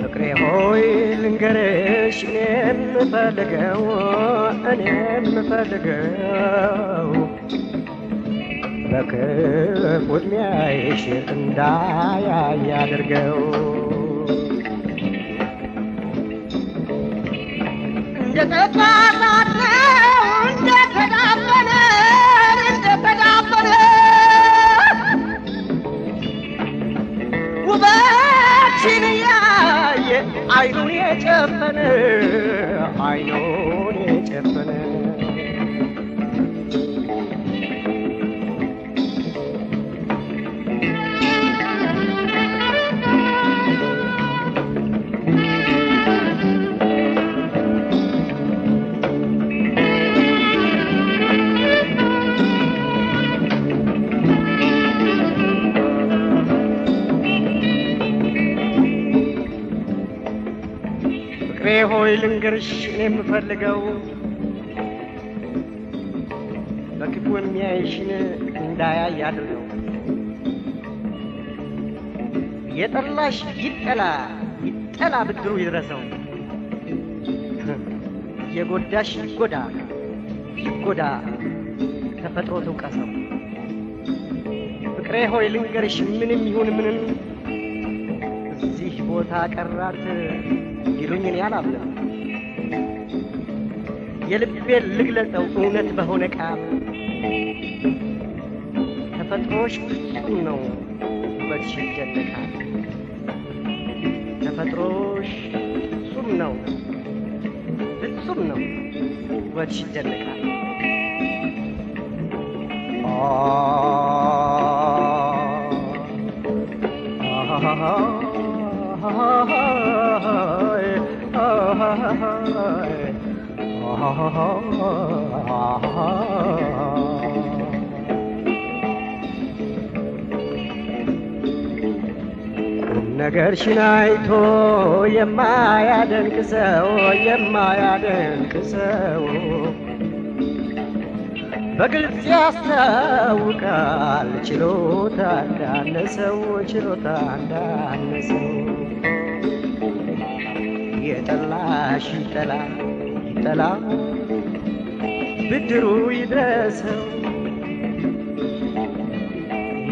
ፍቅሬ ሆይ ልንገርሽ እኔ የምፈልገው እኔ የምፈልገው በክፉ ዕድሜሽ እንዳያይ እንደተዳፈነ እንደተዳፈነ ውበትሽን ያየ አይኑን የጨፈነ አይኑን ፍቅሬ ሆይ ልንገርሽ እኔ የምፈልገው በክፉ የሚያይሽን እንዳያይ አድርገው። የጠላሽ ይጠላ ይጠላ ብድሩ ይድረሰው። የጎዳሽ ይጎዳ ይጎዳ ተፈጥሮ ትውቀሰው። ፍቅሬ ሆይ ልንገርሽ ምንም ይሁን ምንም እዚህ ቦታ ቀራት ይሉኝ እኔ አላምንም። የልቤን ልግለጸው እውነት በሆነ ቃል ተፈጥሮሽ ፍጹም ነው ውበትሽ ይደነቃል። ተፈጥሮሽ ፍጹም ነው ፍጹም ነው ውበትሽ ይደነቃል። ነገርሽን አይቶ የማያደንቅ ሰው የማያደንቅ ሰው በግልጽ ያስታውቃል። ችሎታ እንዳነሰው ችሎታ እንዳነሰው የጠላሽ ይጠላ ይጠላ ብድሩ ይድረሰው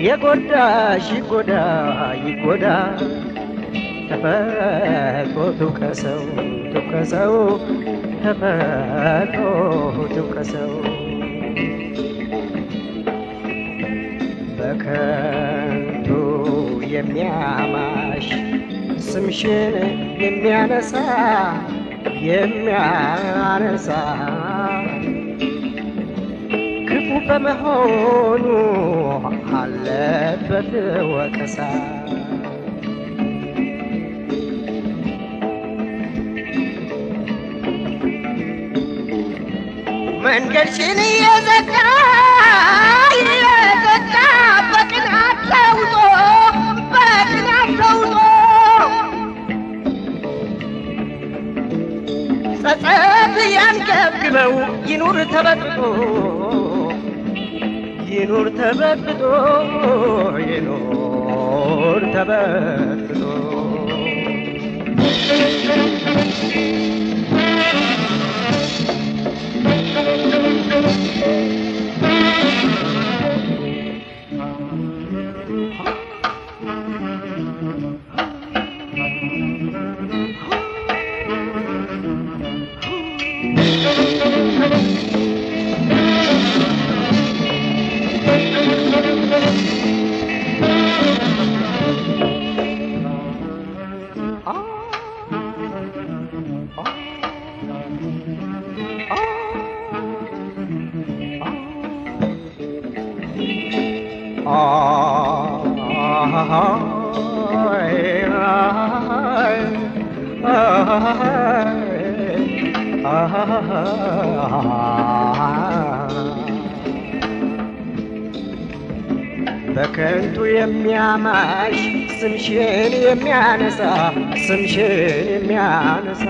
የጎዳሽ ይጎዳ ይጎዳ። ተፈጥሮ ትውቀሰው ትውቀሰው ተፈጥሮ ትውቀሰው በከንቱ የሚያማሽ ስምሽን የሚያነሳ የሚያነሳ ክፉ በመሆኑ አለበት ወቀሳ። መንገድሽን እየዘጋ እየዘጋ በቅናት ተውጦ በቅናት ተውጦ ጸጸት ያንገብግበው ይኑር ተበጥጦ ይኑር ተበጥጦ ይኑር ተበጥጦ። Ah በከንቱ የሚያማሽ ስምሽን የሚያነሳ ስምሽን የሚያነሳ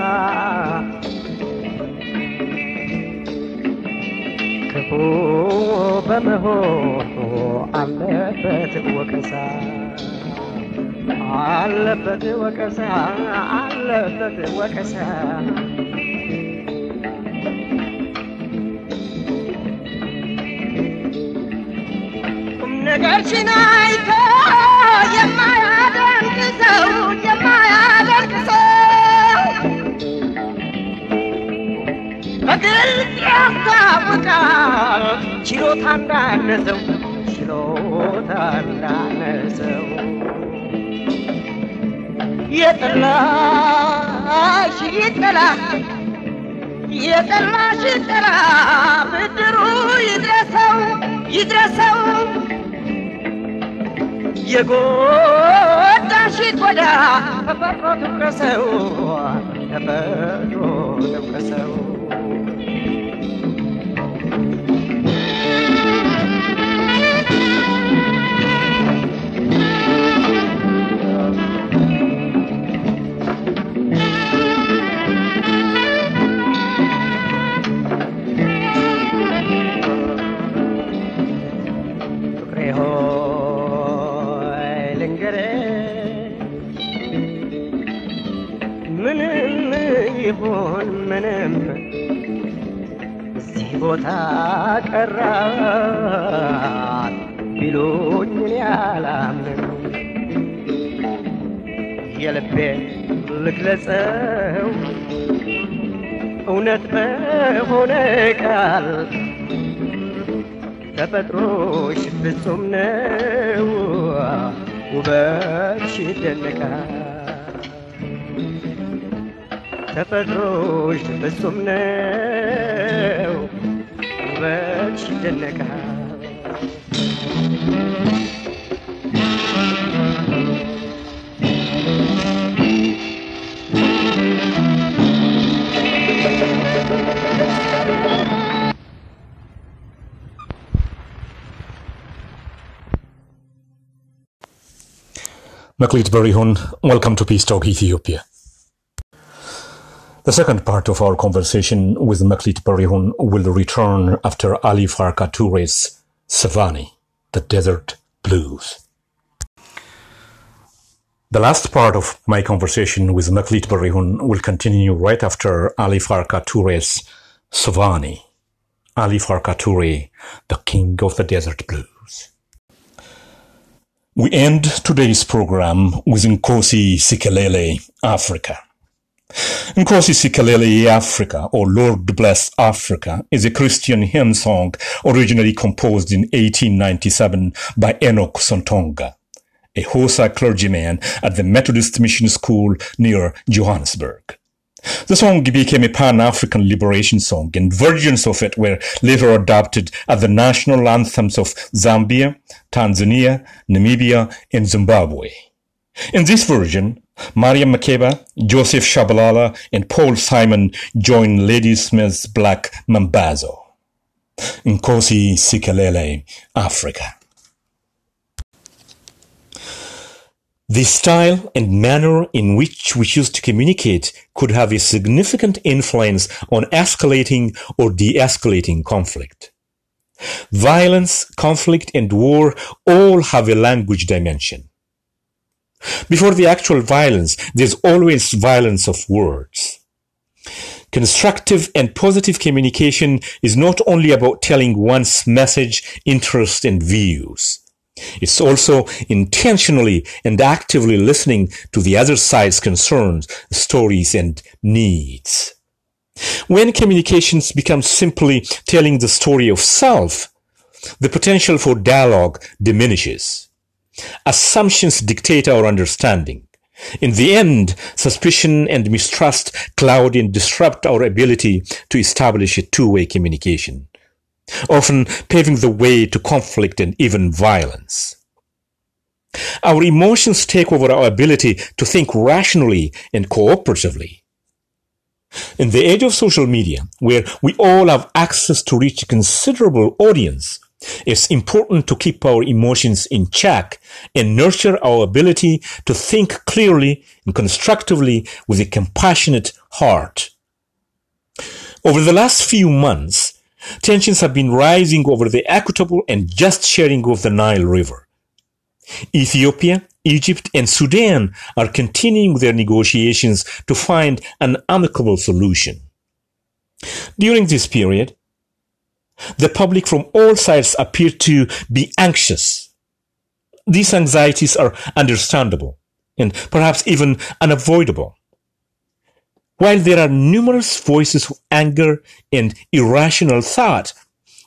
ክፉ በመሆኑ አለበት ወቀሳ አለበት ወቀሳ አለበት ወቀሳ። ነገርሽን አይቶ የማያደንቅ ሰው የማያደንቅ ሰው። በግልጽ ያስታውቃል ችሎታ እንዳነሰው ችሎታ እንዳነሰው። የጠላሽ ይጠላ የጠላሽ ይጠላ ብድሩ ይድረሰው ይድረሰው የጎዳሽ ጎዳ ተፈጥሮ ትውቀሰው ተፈጥሮ ትውቀሰው ቀራት ቢሉኝ እኔ አላምንም የልቤን ልግለጸው። እውነት በሆነ ቃል ተፈጥሮሽ ፍጹም ነው፣ ውበትሽ ይደነቃል። ተፈጥሮሽ ፍጹም ነው፣ जल का Hun, welcome to Peace Talk Ethiopia. The second part of our conversation with Maklit Barihun will return after Ali Farka Toure's Savani, the Desert Blues. The last part of my conversation with Maklit Barihun will continue right after Ali Farka Toure's Savani. Ali Farka Toure, the king of the Desert Blues. We end today's program with Nkosi Sikelele, Africa. Nkosi Sikelele, Africa, or Lord Bless Africa, is a Christian hymn song originally composed in 1897 by Enoch Sontonga, a Hosa clergyman at the Methodist Mission School near Johannesburg. The song became a pan-African liberation song, and versions of it were later adopted as the national anthems of Zambia, Tanzania, Namibia, and Zimbabwe. In this version, Mariam Makeba, Joseph Shabalala, and Paul Simon join Lady Smith's Black Mambazo. Nkosi Sikelele, Africa. The style and manner in which we choose to communicate could have a significant influence on escalating or de-escalating conflict. Violence, conflict, and war all have a language dimension. Before the actual violence, there's always violence of words. Constructive and positive communication is not only about telling one's message, interest, and views. It's also intentionally and actively listening to the other side's concerns, stories, and needs. When communications become simply telling the story of self, the potential for dialogue diminishes. Assumptions dictate our understanding. In the end, suspicion and mistrust cloud and disrupt our ability to establish a two-way communication, often paving the way to conflict and even violence. Our emotions take over our ability to think rationally and cooperatively. In the age of social media, where we all have access to reach a considerable audience, It's important to keep our emotions in check and nurture our ability to think clearly and constructively with a compassionate heart. Over the last few months, tensions have been rising over the equitable and just sharing of the Nile River. Ethiopia, Egypt, and Sudan are continuing their negotiations to find an amicable solution. During this period, the public from all sides appear to be anxious. These anxieties are understandable and perhaps even unavoidable. While there are numerous voices of anger and irrational thought,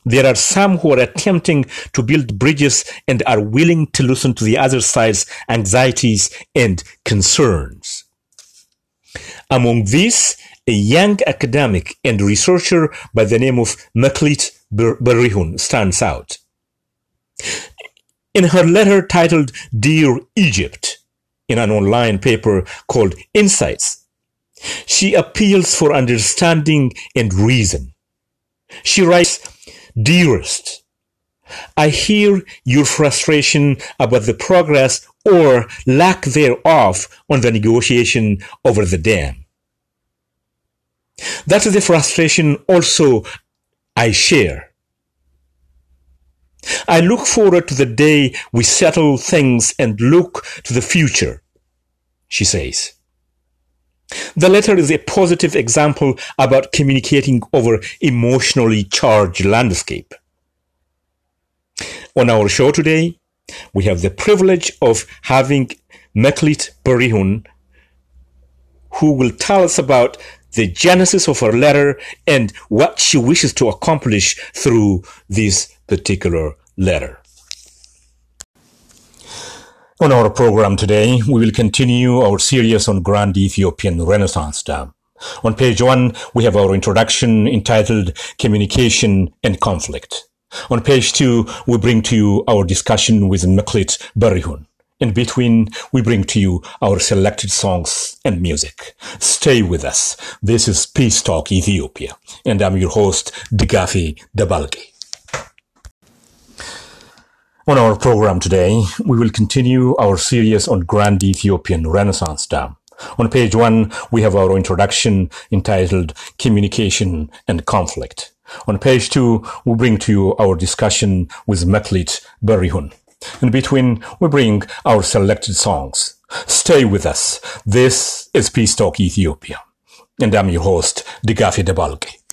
there are some who are attempting to build bridges and are willing to listen to the other side's anxieties and concerns. Among these, a young academic and researcher by the name of Maklit Berihun stands out. In her letter titled Dear Egypt, in an online paper called Insights, she appeals for understanding and reason. She writes, Dearest, I hear your frustration about the progress or lack thereof on the negotiation over the dam. That is a frustration also I share. I look forward to the day we settle things and look to the future, she says. The letter is a positive example about communicating over emotionally charged landscape. On our show today, we have the privilege of having Meklit Berihun, who will tell us about the genesis of her letter and what she wishes to accomplish through this particular letter. On our program today, we will continue our series on Grand Ethiopian Renaissance Dam. On page one, we have our introduction entitled Communication and Conflict. On page two, we bring to you our discussion with Meklit Berihun. In between, we bring to you our selected songs and music. Stay with us. This is Peace Talk Ethiopia, and I'm your host, Digafi Dabalgi. On our program today, we will continue our series on Grand Ethiopian Renaissance Dam. On page one, we have our introduction entitled Communication and Conflict. On page two, we bring to you our discussion with Meklit Berihun. In between, we bring our selected songs. Stay with us. This is Peace Talk Ethiopia. And I'm your host, Digafi Debalgi.